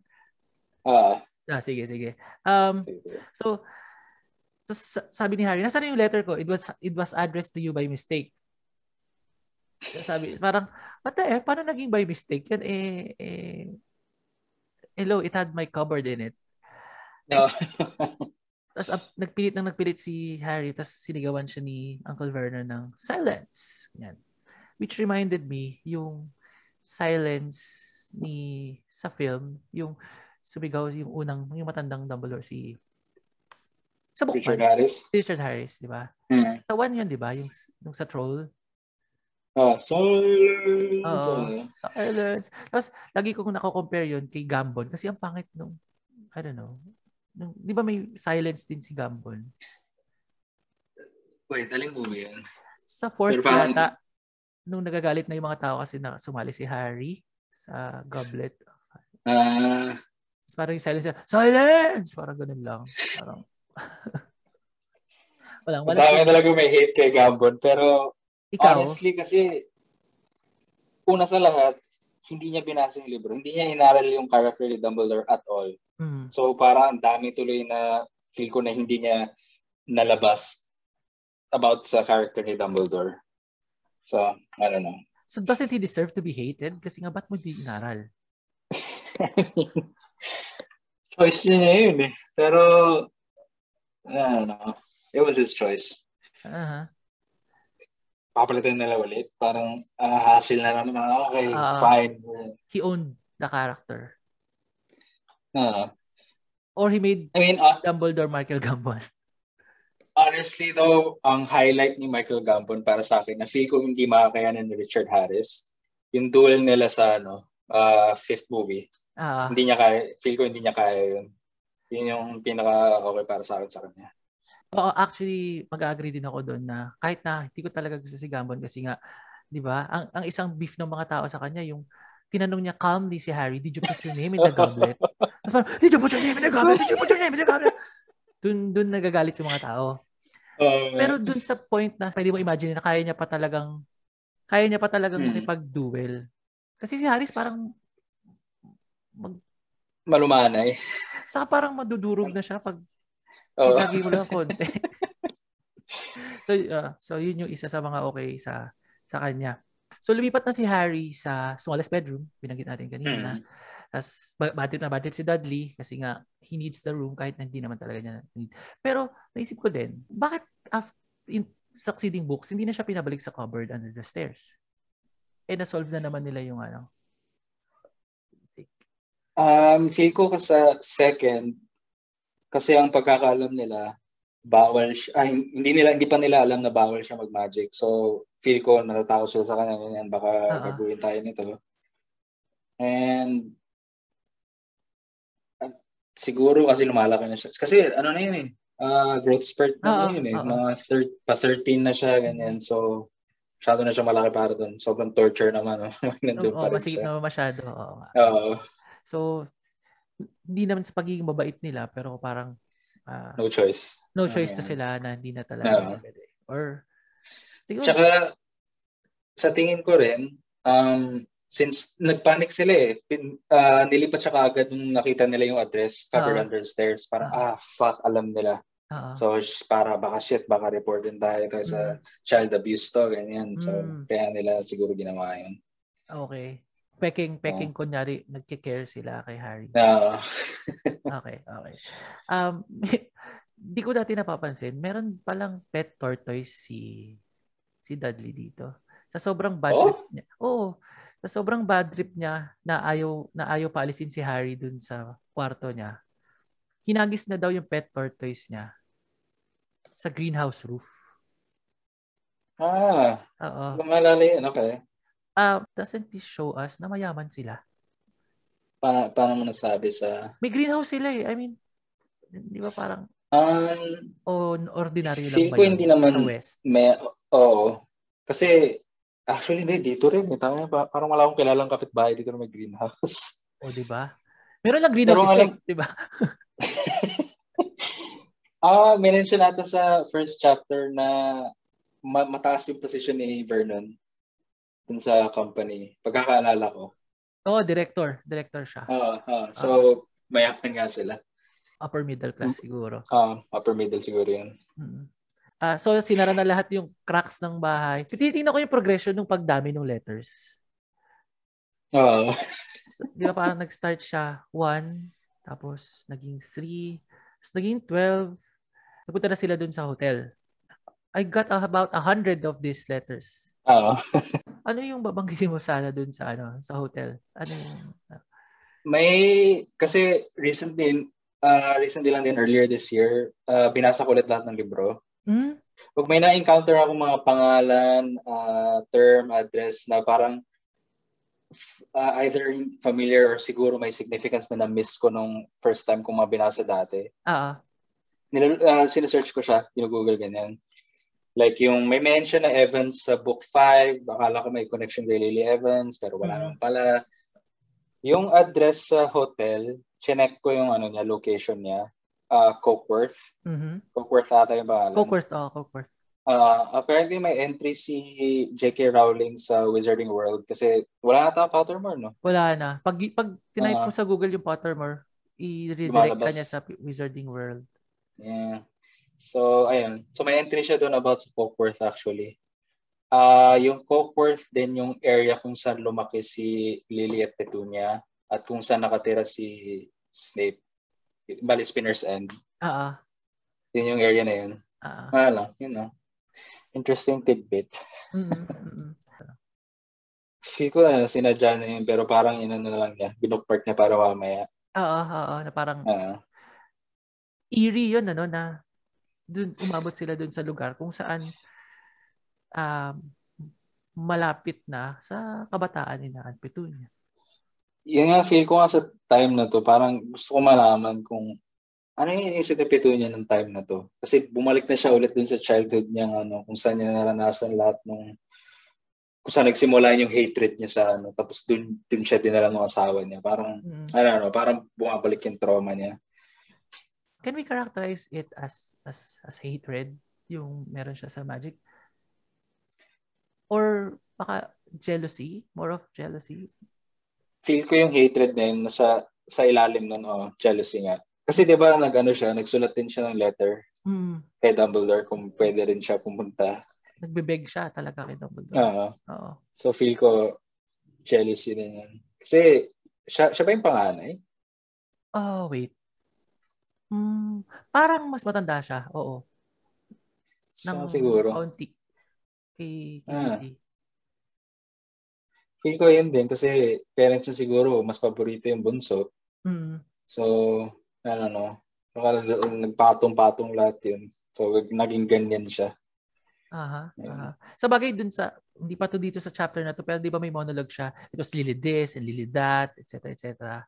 Ah, Ah, sige, sige. Um, sige. so, sabi ni Harry, nasaan yung letter ko? It was it was addressed to you by mistake. Sabi, parang, what the F? Paano naging by mistake? Yan, eh, eh, hello, it had my cupboard in it. No. Tapos up, nagpilit ng nagpilit si Harry, tapos sinigawan siya ni Uncle Vernon ng silence. Yan. Which reminded me yung silence ni sa film, yung sumigaw yung unang, yung matandang Dumbledore si sa book Richard man, Harris? Richard Harris, di ba? Hmm. Sa one yun, di ba? Yung, yung sa troll. Ah, silence. Oo. Silence. Tapos, lagi ko nako-compare yun kay Gambon kasi ang pangit nung, I don't know, nung, di ba may silence din si Gambon? Wait, aling movie yan? Sa fourth Pero parang- yata, nung nagagalit na yung mga tao kasi na sumali si Harry sa goblet. Ah, Tapos parang yung silence, niya, silence! Parang ganun lang. Parang, walang, Ang dami walang, talaga may hate kay Gambon. Pero ikaw, honestly kasi, una sa lahat, hindi niya binasa yung libro. Hindi niya inaral yung character ni Dumbledore at all. mm, So parang ang dami tuloy na feel ko na hindi niya nalabas about sa character ni Dumbledore. So, I don't know. so doesn't he deserve to be hated? Kasi nga, ba't mo di inaral? choice niya yun eh. Pero, know. It was his choice. Aha. Papalitan nila ulit. Parang ah, hassle na naman. Okay, Ah. fine. He owned the character. Ah. Or he made I mean, uh, Dumbledore Michael Gambon. honestly though, ang highlight ni Michael Gambon para sa akin, na feel ko hindi makakayanan ni Richard Harris, yung duel nila sa ano, uh, fifth movie. Ah, Hindi niya kaya, feel ko hindi niya kaya yun. Yun yung pinaka okay para sa akin sa kanya. Oo, actually, mag-agree din ako doon na kahit na hindi ko talaga gusto si Gambon kasi nga, di ba, ang, ang isang beef ng mga tao sa kanya, yung tinanong niya calmly si Harry, did you put your name in the goblet? Tapos parang, did you put your name in the goblet? Did you put your name in the goblet? Doon, doon nagagalit yung mga tao. Uh, Pero doon sa point na pwede mo imagine na kaya niya pa talagang, kaya niya pa talagang Hmm. makipag-duel. Kasi si Harris parang, mag, malumanay. saka parang madudurog na siya pag Oo. Sinagi mo lang konti. so, uh, so yun yung isa sa mga okay sa sa kanya. So lumipat na si Harry sa smallest bedroom, binanggit natin kanina. Hmm. Tapos ba- bad trip na bad trip si Dudley kasi nga he needs the room kahit na hindi naman talaga niya need. Pero naisip ko din, bakit after in succeeding books, hindi na siya pinabalik sa cupboard under the stairs? Eh, na-solve na naman nila yung ano. Um, feel ko sa second, kasi ang pagkakaalam nila, bawal siya, ay, hindi nila, hindi pa nila alam na bawal siya mag-magic. So, feel ko natatakot sila sa kanya, ganyan, baka Oo. gagawin tayo nito. And, ah, siguro kasi lumalaki na siya. Kasi, ano na yun eh, ah, growth spurt na Oo, yun eh. oo. Mga thir- pa 13 na siya, ganyan. So, masyado na siya malaki para doon. Sobrang torture naman. No? Nandun Oo, pa masigit naman masyado. Oo. Oo. So, hindi naman sa pagiging mabait nila, pero parang ah, no choice. no choice na sila na hindi na talaga pwede. Or, siguro, Tsaka, sa tingin ko rin, um, since nagpanic sila eh, pin, ah, nilipat siya kaagad nung nakita nila yung address covered Ah. under stairs. Parang, Ah. ah, fuck, alam nila. Oo. So, para baka shit, baka report din tayo tayo sa Mm. child abuse to, ganyan. So, Mm. kaya nila siguro ginawa yun. okay. Peking, peking kunyari, nagkikare sila kay Harry. Na, Okay, okay. Um, di ko dati napapansin, meron palang pet tortoise si si Dudley dito. Sa sobrang bad Oh? trip niya. Oo. Sa sobrang bad trip niya na ayaw na ayaw paalisin si Harry dun sa kwarto niya. Hinagis na daw yung pet tortoise niya sa greenhouse roof. ah, Oo. lumalala yun, okay. Uh, doesn't this show us na mayaman sila? Pa paano mo nasabi sa... May greenhouse sila eh. I mean, di ba parang Um, on ordinary lang ba ko hindi naman- sa West? may, oo. Kasi, actually, hindi, dito rin. Eh. Tama, pa- parang wala akong kilalang kapitbahay dito na may greenhouse. O, di ba? Meron lang greenhouse Pero alam- effect, di ba? Ah, may mention natin sa first chapter na ma- mataas yung position ni Vernon dun sa company. Pagkakaalala ko. Oo, director. Director siya. Oo, oo. so, mayaman nga sila. Upper middle class siguro. Ah, upper middle siguro yun. Mm. Ah, so, sinara na lahat yung cracks ng bahay. Tinitingnan ko yung progression ng pagdami ng letters. Oo. So, di ba parang nag-start siya 1, tapos naging 3, tapos naging 12. Napunta na sila dun sa hotel. I got about a hundred of these letters. Oo. Ano yung babanggitin mo sana dun sa ano sa hotel? Ano yung May, kasi recently, uh, recently lang din earlier this year, uh, binasa ko ulit lahat ng libro. hmm? Pag may na-encounter ako mga pangalan, uh, term, address na parang uh, either familiar or siguro may significance na na-miss ko nung first time kong mabinasa dati. Ah, ah. Nil- uh, sinesearch ko siya, ginugoogle ganyan. Like yung may mention na Evans sa book 5, akala ko may connection kay Lily Evans, pero wala Mm. naman pala. Yung address sa hotel, chinek ko yung ano niya, location niya, uh, Cokeworth. Mhm. Cokeworth ata yung pangalan. Cokeworth, oh, Cokeworth. Uh, apparently may entry si J.K. Rowling sa Wizarding World kasi wala na tayong Pottermore, no? Wala na. Pag pag tinype Ah. mo sa Google yung Pottermore, i-redirect ka niya sa Wizarding World. Yeah. So, ayun. So, may entry siya doon about sa Cokeworth actually. Ah, yung Cokeworth din yung area kung saan lumaki si Lily at Petunia at kung saan nakatira si Snape. Bali, Spinner's End. Ah, ah. Yun yung area na yun. ah. ah. Ah, lang, yun know. Interesting tidbit. Mm-mm. Feel ko na sinadya na yun, pero parang ino na lang niya. Binukpark niya para mamaya. Oo, oo, na parang Ah, eerie yun, ano, na dun, umabot sila dun sa lugar kung saan um, malapit na sa kabataan ni na Aunt Petunia. yun nga, feel ko nga sa time na to, parang gusto ko malaman kung ano yung inisip ni Petunia ng time na to. Kasi bumalik na siya ulit dun sa childhood niya, ano, kung saan niya naranasan lahat nung kung saan nagsimula yung hatred niya sa ano, tapos dun, dun siya dinala ng asawa niya. Parang, Mm. I don't know, parang bumabalik yung trauma niya. Can we characterize it as as as hatred yung meron siya sa magic? Or baka jealousy? More of jealousy? Feel ko yung hatred yun, nasa, sa ilalim nun, oh, jealousy nga. Kasi di ba nag-ano siya, nagsulat din siya ng letter Hmm. kay Dumbledore kung pwede rin siya pumunta. Nagbebeg siya talaga kay Dumbledore. Oo. Oo. So feel ko jealousy din yan. Kasi siya, siya ba yung panganay? Oh, wait. Hmm, parang mas matanda siya. Oo. Siya Ng siguro. Kaunti. Kay, Ah. Feel ko yun din kasi parents niya siguro mas paborito yung bunso. Hmm. So, I don't know. Baka nagpatong-patong lahat yun. So, naging ganyan siya. Aha, aha. Sa bagay dun sa, hindi pa to dito sa chapter na to, pero di ba may monologue siya? It was Lily this and Lily that, etc. etc.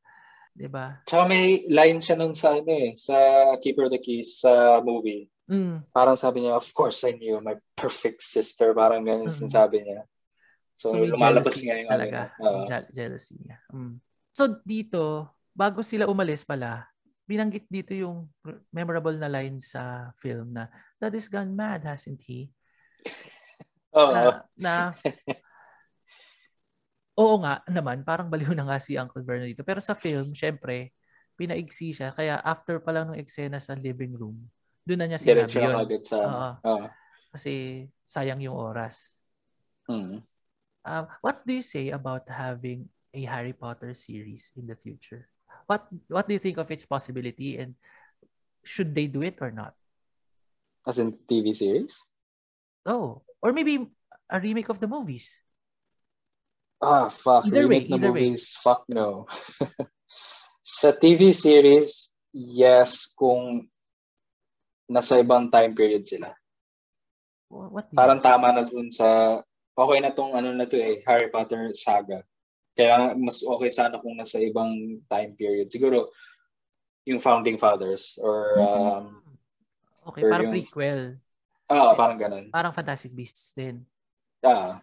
Di ba? Tsaka may line siya nun sa ano eh, sa Keeper of the Keys sa movie. Mm. Parang sabi niya, of course I knew my perfect sister. Parang ganun Mm. sabi niya. So, may lumalabas nga yung talaga. ano. Je- jealousy niya. Mm. So dito, bago sila umalis pala, binanggit dito yung memorable na line sa film na, Dad is gone mad, hasn't he? Oo. na, na oo nga naman, parang baliw na nga si Uncle Vernon dito. Pero sa film, syempre, pinaigsi siya. Kaya after pa lang ng eksena sa living room, doon na niya sinabi Diretso yun. agad sa. Oo. Oo. Kasi sayang yung oras. Mm. Um, what do you say about having a Harry Potter series in the future? What What do you think of its possibility and should they do it or not? As in TV series? Oh, or maybe a remake of the movies. Ah, fuck. Either way, Remake na either way. movies, fuck no. sa TV series, yes, kung nasa ibang time period sila. Wha- What Parang tama na dun sa, okay na tong ano na to eh, Harry Potter saga. Kaya mas okay sana kung nasa ibang time period. Siguro, yung Founding Fathers or, um, okay, or parang yung- prequel. ah, parang ganun. Parang Fantastic Beasts din. Ah,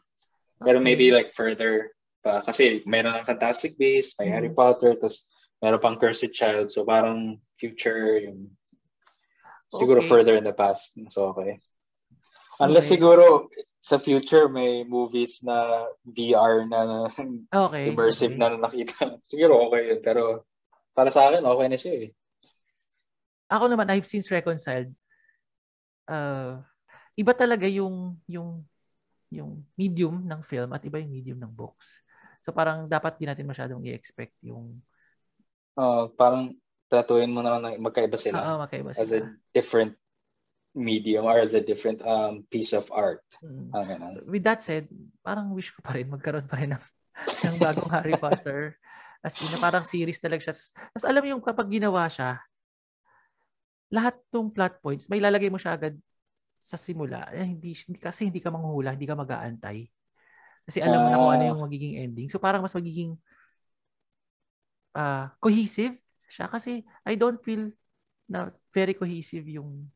pero maybe like further pa. Kasi meron ng Fantastic Beasts, may. Harry Potter, tas meron pang Cursed Child. So parang future yung siguro Okay. further in the past. So okay. Unless Okay. siguro sa future may movies na VR na Okay. immersive okay. na nakita. Siguro okay yun. Pero para sa akin, okay na siya eh. Ako naman, I've since reconciled. Uh, iba talaga yung yung yung medium ng film at iba yung medium ng books. So parang dapat di natin masyadong i-expect yung Ah, parang tratuin mo na lang magkaiba sila. Oo, magkaiba as a sila. different medium or as a different um piece of art. Mm. Ah, ganun. With that said, parang wish ko pa rin magkaroon pa rin ng, ng bagong Harry Potter. As in, parang series talaga siya. Tapos alam mo yung kapag ginawa siya, lahat ng plot points, may lalagay mo siya agad sa simula. Eh, hindi, hindi- kasi hindi ka manghuhula, hindi ka mag-aantay. Kasi alam mo na kung ano yung magiging ending. So parang mas magiging ah, cohesive siya. Kasi I don't feel na very cohesive yung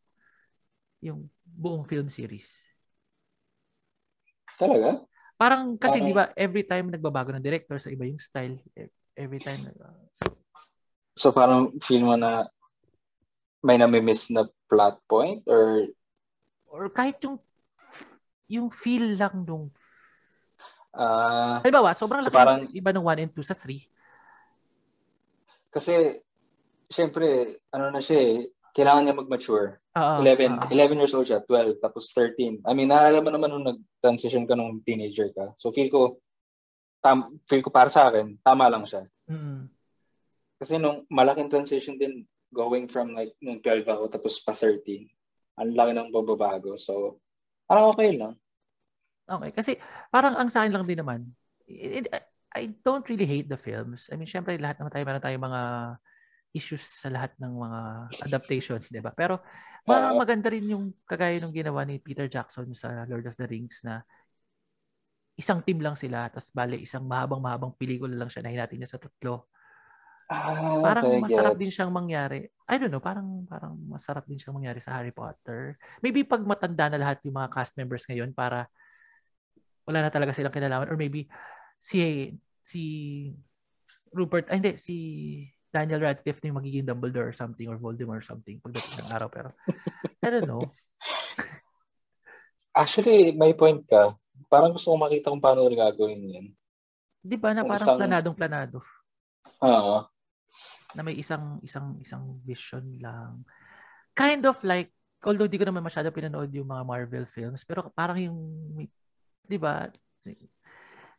yung buong film series. Talaga? Parang kasi 'di ba every time nagbabago ng director sa iba yung style. E- Every time uh, so, So parang feel mo na may nami-miss na plot point or or kahit yung yung feel lang nung ah halimbawa sobrang So laki parang- ng iba ng 1 and 2 sa 3. kasi syempre ano na siya eh, kailangan niya mag-mature. Oo. 11 oo. 11 years old siya, 12 tapos 13. I mean, naalala mo naman nung nag-transition ka nung teenager ka. So feel ko tam, feel ko para sa akin, tama lang siya. Mm. Kasi nung malaking transition din going from like nung 12 ako tapos pa 13. Ang laki ng bababago. So, parang okay lang. Okay, kasi parang ang sa akin lang din naman, it, I don't really hate the films. I mean, syempre lahat naman tayo meron tayong mga issues sa lahat ng mga adaptation, 'di ba? Pero parang Oo. maganda rin yung kagaya ng ginawa ni Peter Jackson sa Lord of the Rings na isang team lang sila, tapos bale isang mahabang-mahabang pelikula lang siya na hinati niya sa tatlo. Ah, Parang okay, masarap gets. din siyang mangyari. I don't know, parang parang masarap din siyang mangyari sa Harry Potter. Maybe pag matanda na lahat yung mga cast members ngayon para wala na talaga silang kinalaman or maybe si si Rupert ay hindi si Daniel Radcliffe na yung magiging Dumbledore or something or Voldemort or something pagdating ng araw pero I don't know. Actually, may point ka. Parang gusto ko makita kung paano nila gagawin yan. 'Di ba na Kung parang isang- planadong planado Oo. Na may isang isang isang vision lang. Kind of like although di ko naman masyado pinanood yung mga Marvel films pero parang yung 'di ba?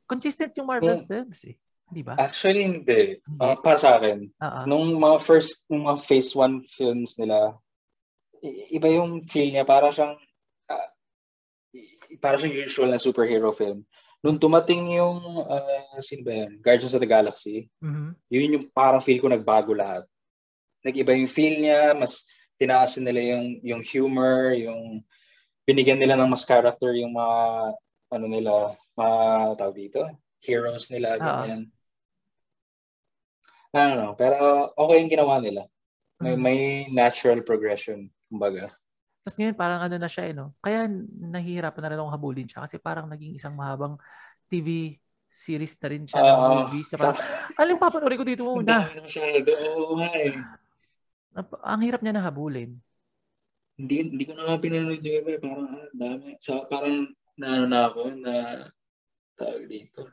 Consistent yung Marvel Hmm. films eh. 'Di ba? Actually, hindi. Hindi. Ah, para sa akin, Oo. nung mga first, nung mga phase 1 films nila, iba yung feel niya. Para siyang, i- para siyang usual na superhero film. Nung dumating yung, ah, sino ba yan? Guardians of the Galaxy, Mhm. yun yung parang feel ko nagbago lahat. Nag-iba yung feel niya, mas tinaasin nila yung, yung humor, yung binigyan nila ng mas character yung mga, ano nila, mga tawag dito, heroes nila, ganyan. I don't know, pero okay yung ginawa nila. May, Mhm. may natural progression, kumbaga. Tapos ngayon parang ano na siya eh, no? Kaya nahihirapan na rin akong habulin siya kasi parang naging isang mahabang TV series na rin siya ng Oo. movies. Na parang, aling papanoorin ko dito muna. na. Oo nga eh. Ang hirap niya na habulin. Hindi, hindi ko naman pinanood yung iba. eh. Parang, ah, dami. Sa, parang, na, ano na ako, na, tawag dito.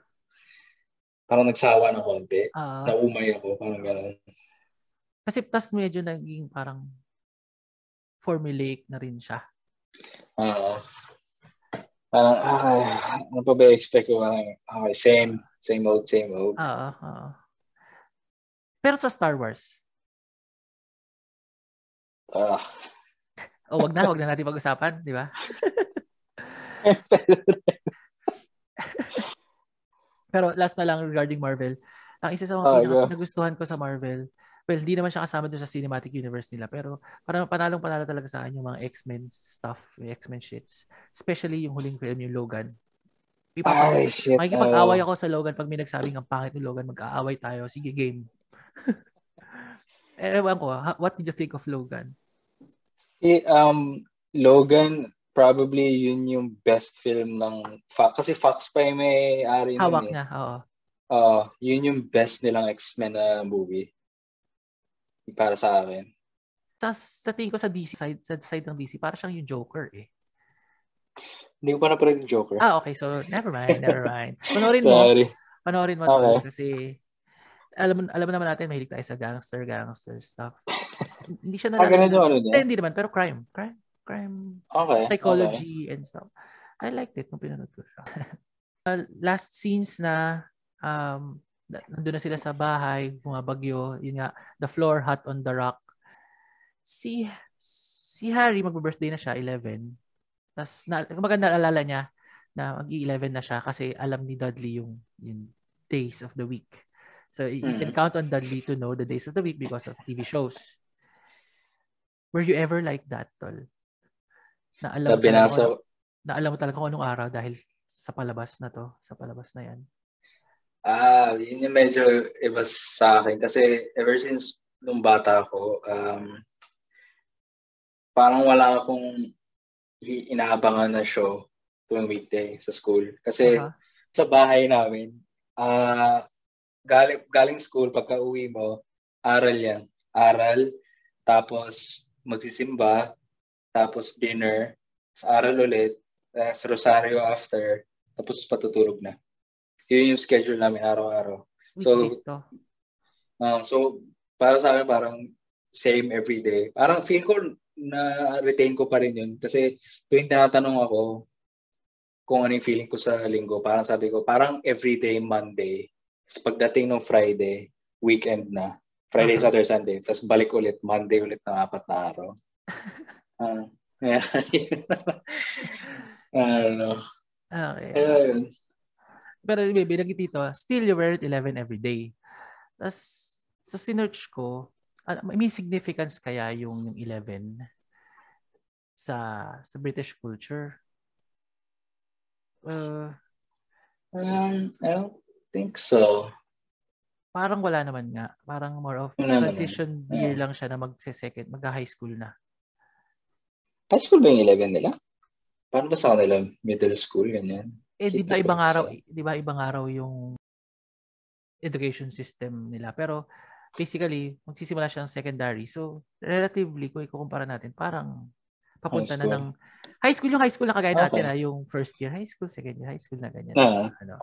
Parang nagsawa na konti. Ah, Naumay ako, parang gano'n. kasi tas medyo naging parang formulaic na rin siya. Oo. Parang, ah, ano pa ba expect ko? Parang, okay, same, same old, same old. Oo, oo. Pero sa Star Wars, Ah. o wag na, wag na natin pag-usapan, di ba? Pero last na lang regarding Marvel. Ang isa sa mga Ah, pinaka- go. nagustuhan ko sa Marvel, well, hindi naman siya kasama dun sa cinematic universe nila, pero parang panalong panalo talaga sa akin yung mga X-Men stuff, yung X-Men shits. Especially yung huling film, yung Logan. Ipapa- Ay, shit. Makikipag-away ako sa Logan pag may nagsabing ang pangit ni Logan, mag-aaway tayo. Sige, game. eh, ewan ko, ha- what did you think of Logan? Eh, um, Logan, probably yun yung best film ng Fox. Kasi Fox pa yung may-ari nun Hawak eh. niya, oo. Oo, yun yung best nilang X-Men na movie. Para sa akin. Sa, sa tingin ko sa DC side, sa side ng DC, para siyang yung Joker eh. Hindi ko pa napanood yung Joker. Ah, okay. So, never mind, never mind. Panoorin mo. Sorry. Panoorin mo Okay. to kasi alam alam naman natin mahilig tayo sa gangster gangster stuff. hindi siya Ah, ganun yung ano niya? hindi naman pero crime, crime, crime Okay. psychology and stuff. I liked it nung pinanood ko siya. Uh, last scenes na um na- nandun na sila sa bahay, bumabagyo, yun nga, the floor hot on the rock. Si si Harry magbe-birthday na siya 11. Tapos na, maganda naalala niya na mag-11 na siya kasi alam ni Dudley yung yung days of the week. So you you can count on Dudley to know the days of the week because of TV shows. Were you ever like that, tol? Na alam Na mo kung ano- na alam mo talaga kung anong araw dahil sa palabas na to, sa palabas na yan. Ah, yun yung medyo iba sa akin. Kasi ever since nung bata ako, um, parang wala akong inaabangan na show tuwing weekday sa school. Kasi Aha. sa bahay namin, ah galing, galing school, pagka uwi mo, aral yan. Aral, tapos magsisimba, tapos dinner, sa aral ulit, tapos rosaryo after, tapos patutulog na. Yun yung schedule namin araw-araw. So, to. Ah, so, para sa akin, parang same every day. Parang feel ko na retain ko pa rin yun. Kasi tuwing tinatanong ako kung ano yung feeling ko sa linggo, parang sabi ko, parang everyday Monday. Tapos pagdating ng Friday, weekend na. Friday, Uh-huh. Saturday, Sunday. Tapos balik ulit, Monday ulit ng apat na araw. Ah, yeah. ano. Okay. Kaya yun. Pero baby, lagi dito, still you wear it 11 every day. Tapos, so sinearch ko, ano, may significance kaya yung, yung 11 sa sa British culture? Uh, Um, I don't think so. parang wala naman nga. Parang more of Wala naman. transition year lang siya na magse-second, mag-high school na. High school ba yung 11 nila? Paano ba sa kanila? Middle school, ganyan? Eh, di ba ibang araw, di ba ibang araw yung education system nila. Pero basically, magsisimula siya ng secondary. So, relatively, kung ikukumpara natin, parang papunta na ng high school yung high school na kagaya Okay. natin, ah, yung first year high school, second year high school na ganyan. Ah. Ano.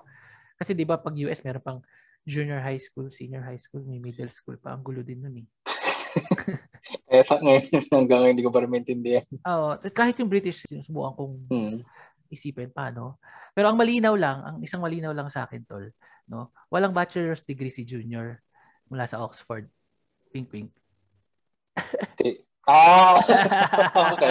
Kasi di ba pag US meron pang junior high school, senior high school, may middle school pa. Ang gulo din nun eh. Eh, sa ngayon, hanggang ngayon, hindi ko pa rin maintindihan. Oo. tapos kahit yung British, sinusubukan kong Hmm. Isipin paano. Pero ang malinaw lang, ang isang malinaw lang sa akin tol, no? Walang bachelor's degree si Junior mula sa Oxford. Pink pink. Ah! okay.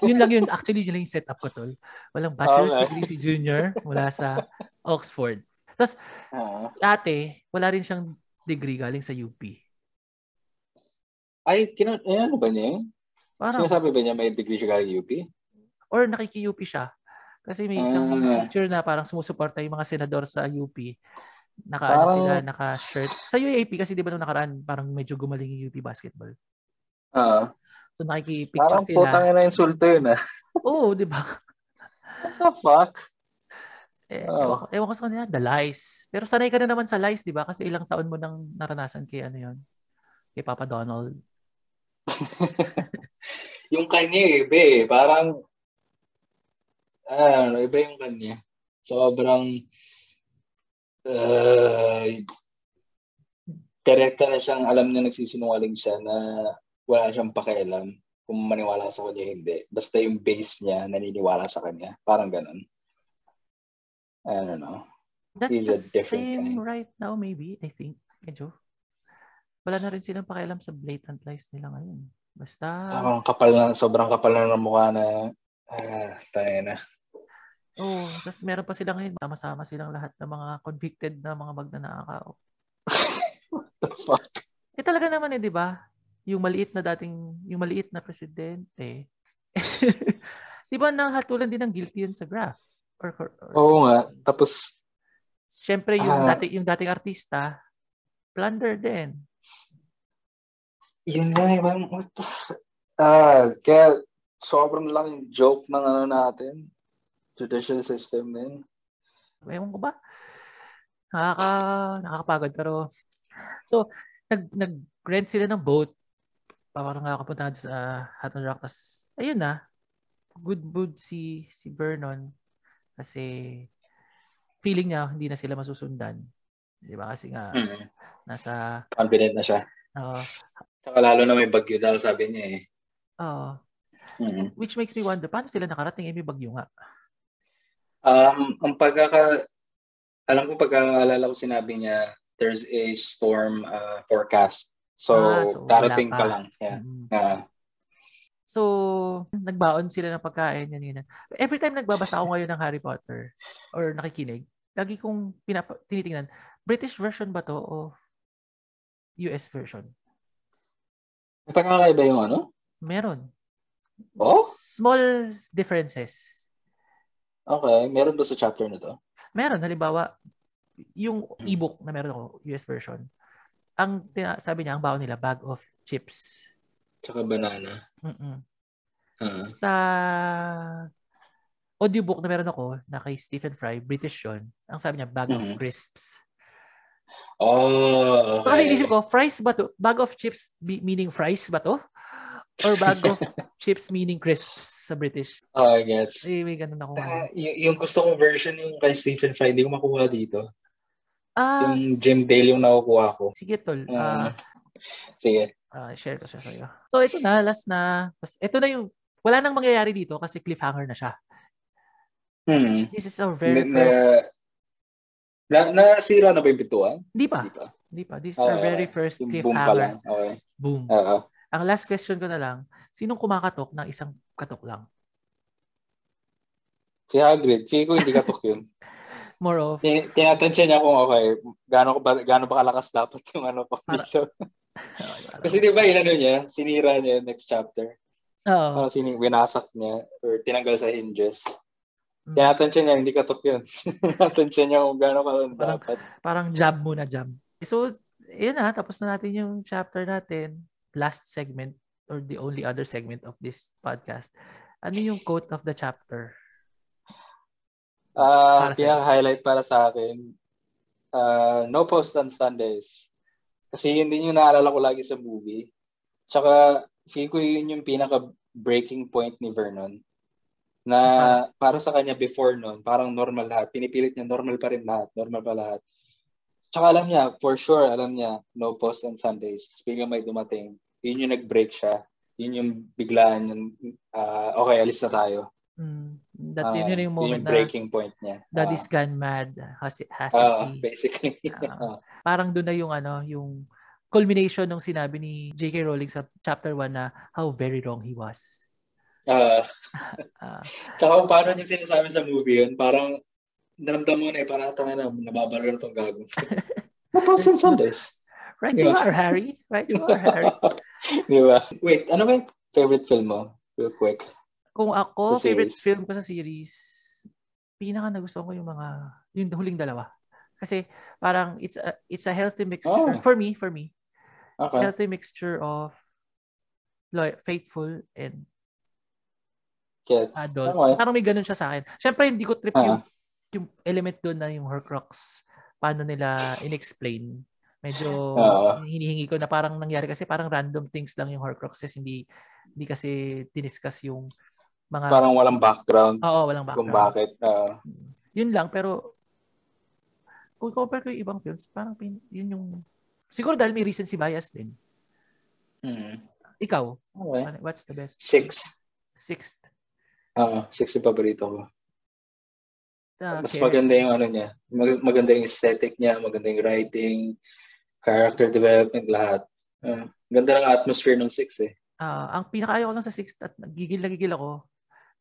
yun lang yun. Actually, yun lang yung setup ko tol. Walang bachelor's Okay. degree si Junior mula sa Oxford. Tapos, Ah. ate, wala rin siyang degree galing sa UP. Ay, kina, eh, ano ba niya? yun? Parang, Sinasabi ba niya may degree siya galing UP? or nakiki-UP siya. Kasi may isang Ah. picture na parang sumusuporta yung mga senador sa UP Naka, ano Parang- sila, naka-shirt. Sa UAP kasi di ba nung nakaraan, parang medyo gumaling yung UP basketball. Ah, So nakikipicture parang sila. putang na insulto yun ah. Oo, di ba? What the fuck? Eh, Oo. ewan, ewan ko sa kanila, the lies. Pero sanay ka na naman sa lies, di ba? Kasi ilang taon mo nang naranasan kay ano yun, kay Papa Donald. yung kanya iba eh. Parang, ah, ano, iba yung kanya. Sobrang, uh, direkta na siyang alam niya nagsisinungaling siya na wala siyang pakialam kung maniwala sa kanya hindi. Basta yung base niya naniniwala sa kanya. Parang ganun. I don't know. That's He's the same kind. right now, maybe, I think. Medyo. Wala na rin silang pakialam sa blatant lies nila ngayon. Basta, Sobrang kapal na, sobrang kapal na ng mukha na, ah, tayo na. oh, tapos meron pa sila ngayon, masama silang lahat ng mga convicted na mga magnanakaw. The fuck? Eh talaga naman eh, di ba? Yung maliit na dating, yung maliit na presidente. di ba nahatulan din ng guilty yun sa graph? Or, or, or Oo nga. Tapos, Siyempre, yung, Ah. dati, yung dating artista, plunder din. Yun nga, ibang, what the, ah, kaya, sobrang laking joke ng ano natin. Judicial system din. Ewan ko ba? Nakaka, nakakapagod. Pero, so, nag, nag-rent sila ng boat. Parang nakakapunta sa Hatton Rock. Tapos, ayun na. Good mood si, si Vernon. Kasi, feeling niya, hindi na sila masusundan. Di ba? Kasi nga, Mm. nasa, Confident na siya. uh, Saka lalo na may bagyo dahil sabi niya eh. uh, Mm. which makes me wonder, paano sila nakarating? Eh, may bagyo nga. Um, ang pagkaka, alam ko pagkaalala ko sinabi niya, there's a storm uh, forecast. So, Ah, so darating pa pa. lang. Yeah. Mm. Ah, So, nagbaon sila ng pagkain yan, yan. Every time nagbabasa ako ngayon ng Harry Potter or nakikinig, lagi kong pinapa- tinitingnan, British version ba to o US version? Pagkakaiba yung ano? Meron. Oh? Small differences. Okay. Meron ba sa chapter na to? Meron, halimbawa, yung ebook na meron ako, US version, ang tina- sabi niya, ang baon nila, bag of chips. Tsaka banana. Mm-mm. Ah. Sa audiobook na meron ako, na kay Stephen Fry, British yun, ang sabi niya, bag of Mhm. crisps. Oh, So, kasi okay. inisip ko, fries ba to? Bag of chips meaning fries ba to? Or bag of chips meaning crisps sa British? Oh, I gets. Eh, may ganun ako. Ah, y- yung gusto kong version yung kay Stephen Fry, hindi ko makuha dito. Ah, Yung Jim Dale yung nakukuha ko. sige tol. Ah, Ah, sige. ah, share ko siya sa'yo. So, ito na, last na. Ito na yung, wala nang mangyayari dito kasi cliffhanger na siya. Hmm. This is our very Na, first, na, nasira na ba yung pintuan? hindi pa, Hindi pa. pa. This is our Ah, very first Yung boom pa lang. cliffhanger. Okay. Boom. Oo. Ang last question ko na lang, sinong kumakatok ng isang katok lang? Si Hagrid, feeling ko hindi katok yun. More of, Tin- Tinatansya niya kung okay, gaano, ba, gaano ba kalakas dapat yung ano pa dito. Kasi di ba inano niya, sinira niya yung next chapter. Oo. Parang sini winasak niya or tinanggal sa hinges. Mm. Tinatansya niya, hindi katok yun. Tinatansya niya kung gaano ka Parang- dapat. parang jab muna, jab. So, yun na, tapos na natin yung chapter natin. Last segment or the only other segment of this podcast. Ano yung quote of the chapter? Ah, Para sa'yo. pinaka-highlight para sa akin, ah, no post on Sundays. Kasi yun din yung naalala ko lagi sa movie. Tsaka, feel ko yun yung pinaka-breaking point ni Vernon. Na para sa kanya before nun, parang normal lahat. Pinipilit niya, normal pa rin lahat. Normal pa lahat. Tsaka alam niya, for sure, alam niya, no post on Sundays. Tapos biglang may dumating. Yun yung nag-break siya. Yun yung biglaan yung, ah, okay, alis na tayo. Mm, that Ah, yun, yun yung moment yung na breaking point niya. Daddy's gone mad. Has, has Ah, he? basically. Ah. Parang doon na yung ano, yung culmination ng sinabi ni J.K. Rowling sa chapter 1 na how very wrong he was. Ah, Ah, tsaka kung paano niya sinasabi sa movie yun, parang naramdam mo na eh, parang tanga na, nababalo na itong gago. Tapos on Sundays. right you Yeah. are, Harry. Right you are, Harry. Di ba? Wait, ano ba yung favorite film mo? Real quick. Kung ako, Sa favorite film ko sa series, pinaka nagustuhan ko yung mga, yung huling dalawa. Kasi parang it's a it's a healthy mixture Oh. for me, for me. It's a Okay. healthy mixture of loy- faithful and Gets. adult. Okay. Parang may ganun siya sa akin. Syempre hindi ko trip Ah. yung yung element doon na yung Horcrux paano nila inexplain. Medyo Oo. hinihingi ko na parang nangyari kasi parang random things lang yung Horcruxes hindi hindi kasi diniscuss yung mga Parang walang background Oo, walang kung background. bakit. ah, Yun lang, pero kung compare ko yung ibang films, parang pin, yun yung siguro dahil may recency bias din. mm. Ikaw, Okay. ano- what's the best? Six. Sixth. Ah, six yung paborito ko. Uh, Mas maganda yung ano niya. Mag- maganda yung aesthetic niya, maganda yung writing, character development, lahat. Ah, ganda ng atmosphere ng six eh. Ah, ang pinakaayaw ko lang sa sixth at nagigil na gigil ako,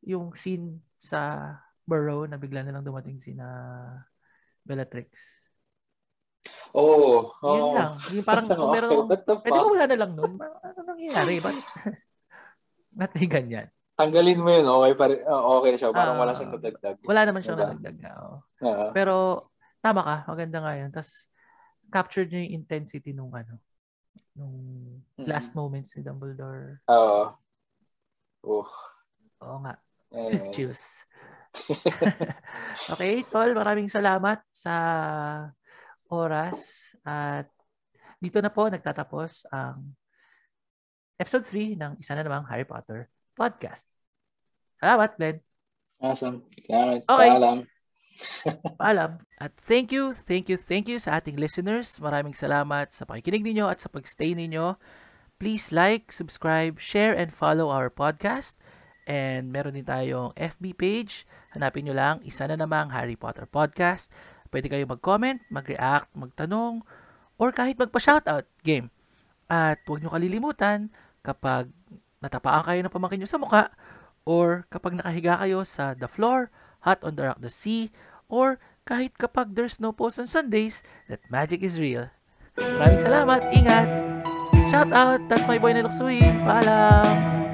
yung scene sa Burrow na bigla na lang dumating si na Bellatrix. Oh, oh. Yun lang. Yung parang kung meron, the eh ba wala na lang nun? Ano nangyayari? Ba't, ba't may ganyan? Tanggalin mo yun, okay, pare, ah, okay na siya. Parang Ah. wala siyang nadagdag. Wala naman siyang Diba? nadagdag na. oo. Ah, Pero tama ka, maganda nga yun. Tapos captured niya yung intensity nung ano, nung Mm. last moments ni Dumbledore. Oo. Oh. Oo nga, Anyway. chills. okay, Tol, maraming salamat sa oras at dito na po nagtatapos ang episode 3 ng isa na namang Harry Potter podcast. Salamat, Glenn. Awesome. Salamat. Okay. Paalam. Paalam. At thank you, thank you, thank you sa ating listeners. Maraming salamat sa pakikinig ninyo at sa pagstay ninyo. Please like, subscribe, share, and follow our podcast. And meron din tayong FB page. Hanapin nyo lang, isa na namang Harry Potter Podcast. Pwede kayo mag-comment, mag-react, magtanong, or kahit magpa-shoutout game. At huwag nyo kalilimutan, kapag natapaan kayo ng pamangkin nyo sa muka, or kapag nakahiga kayo sa the floor, hot on the rock the sea, or kahit kapag there's no post on Sundays, that magic is real. Maraming salamat, ingat! Shout out! That's my boy na Luxuin. Paalam!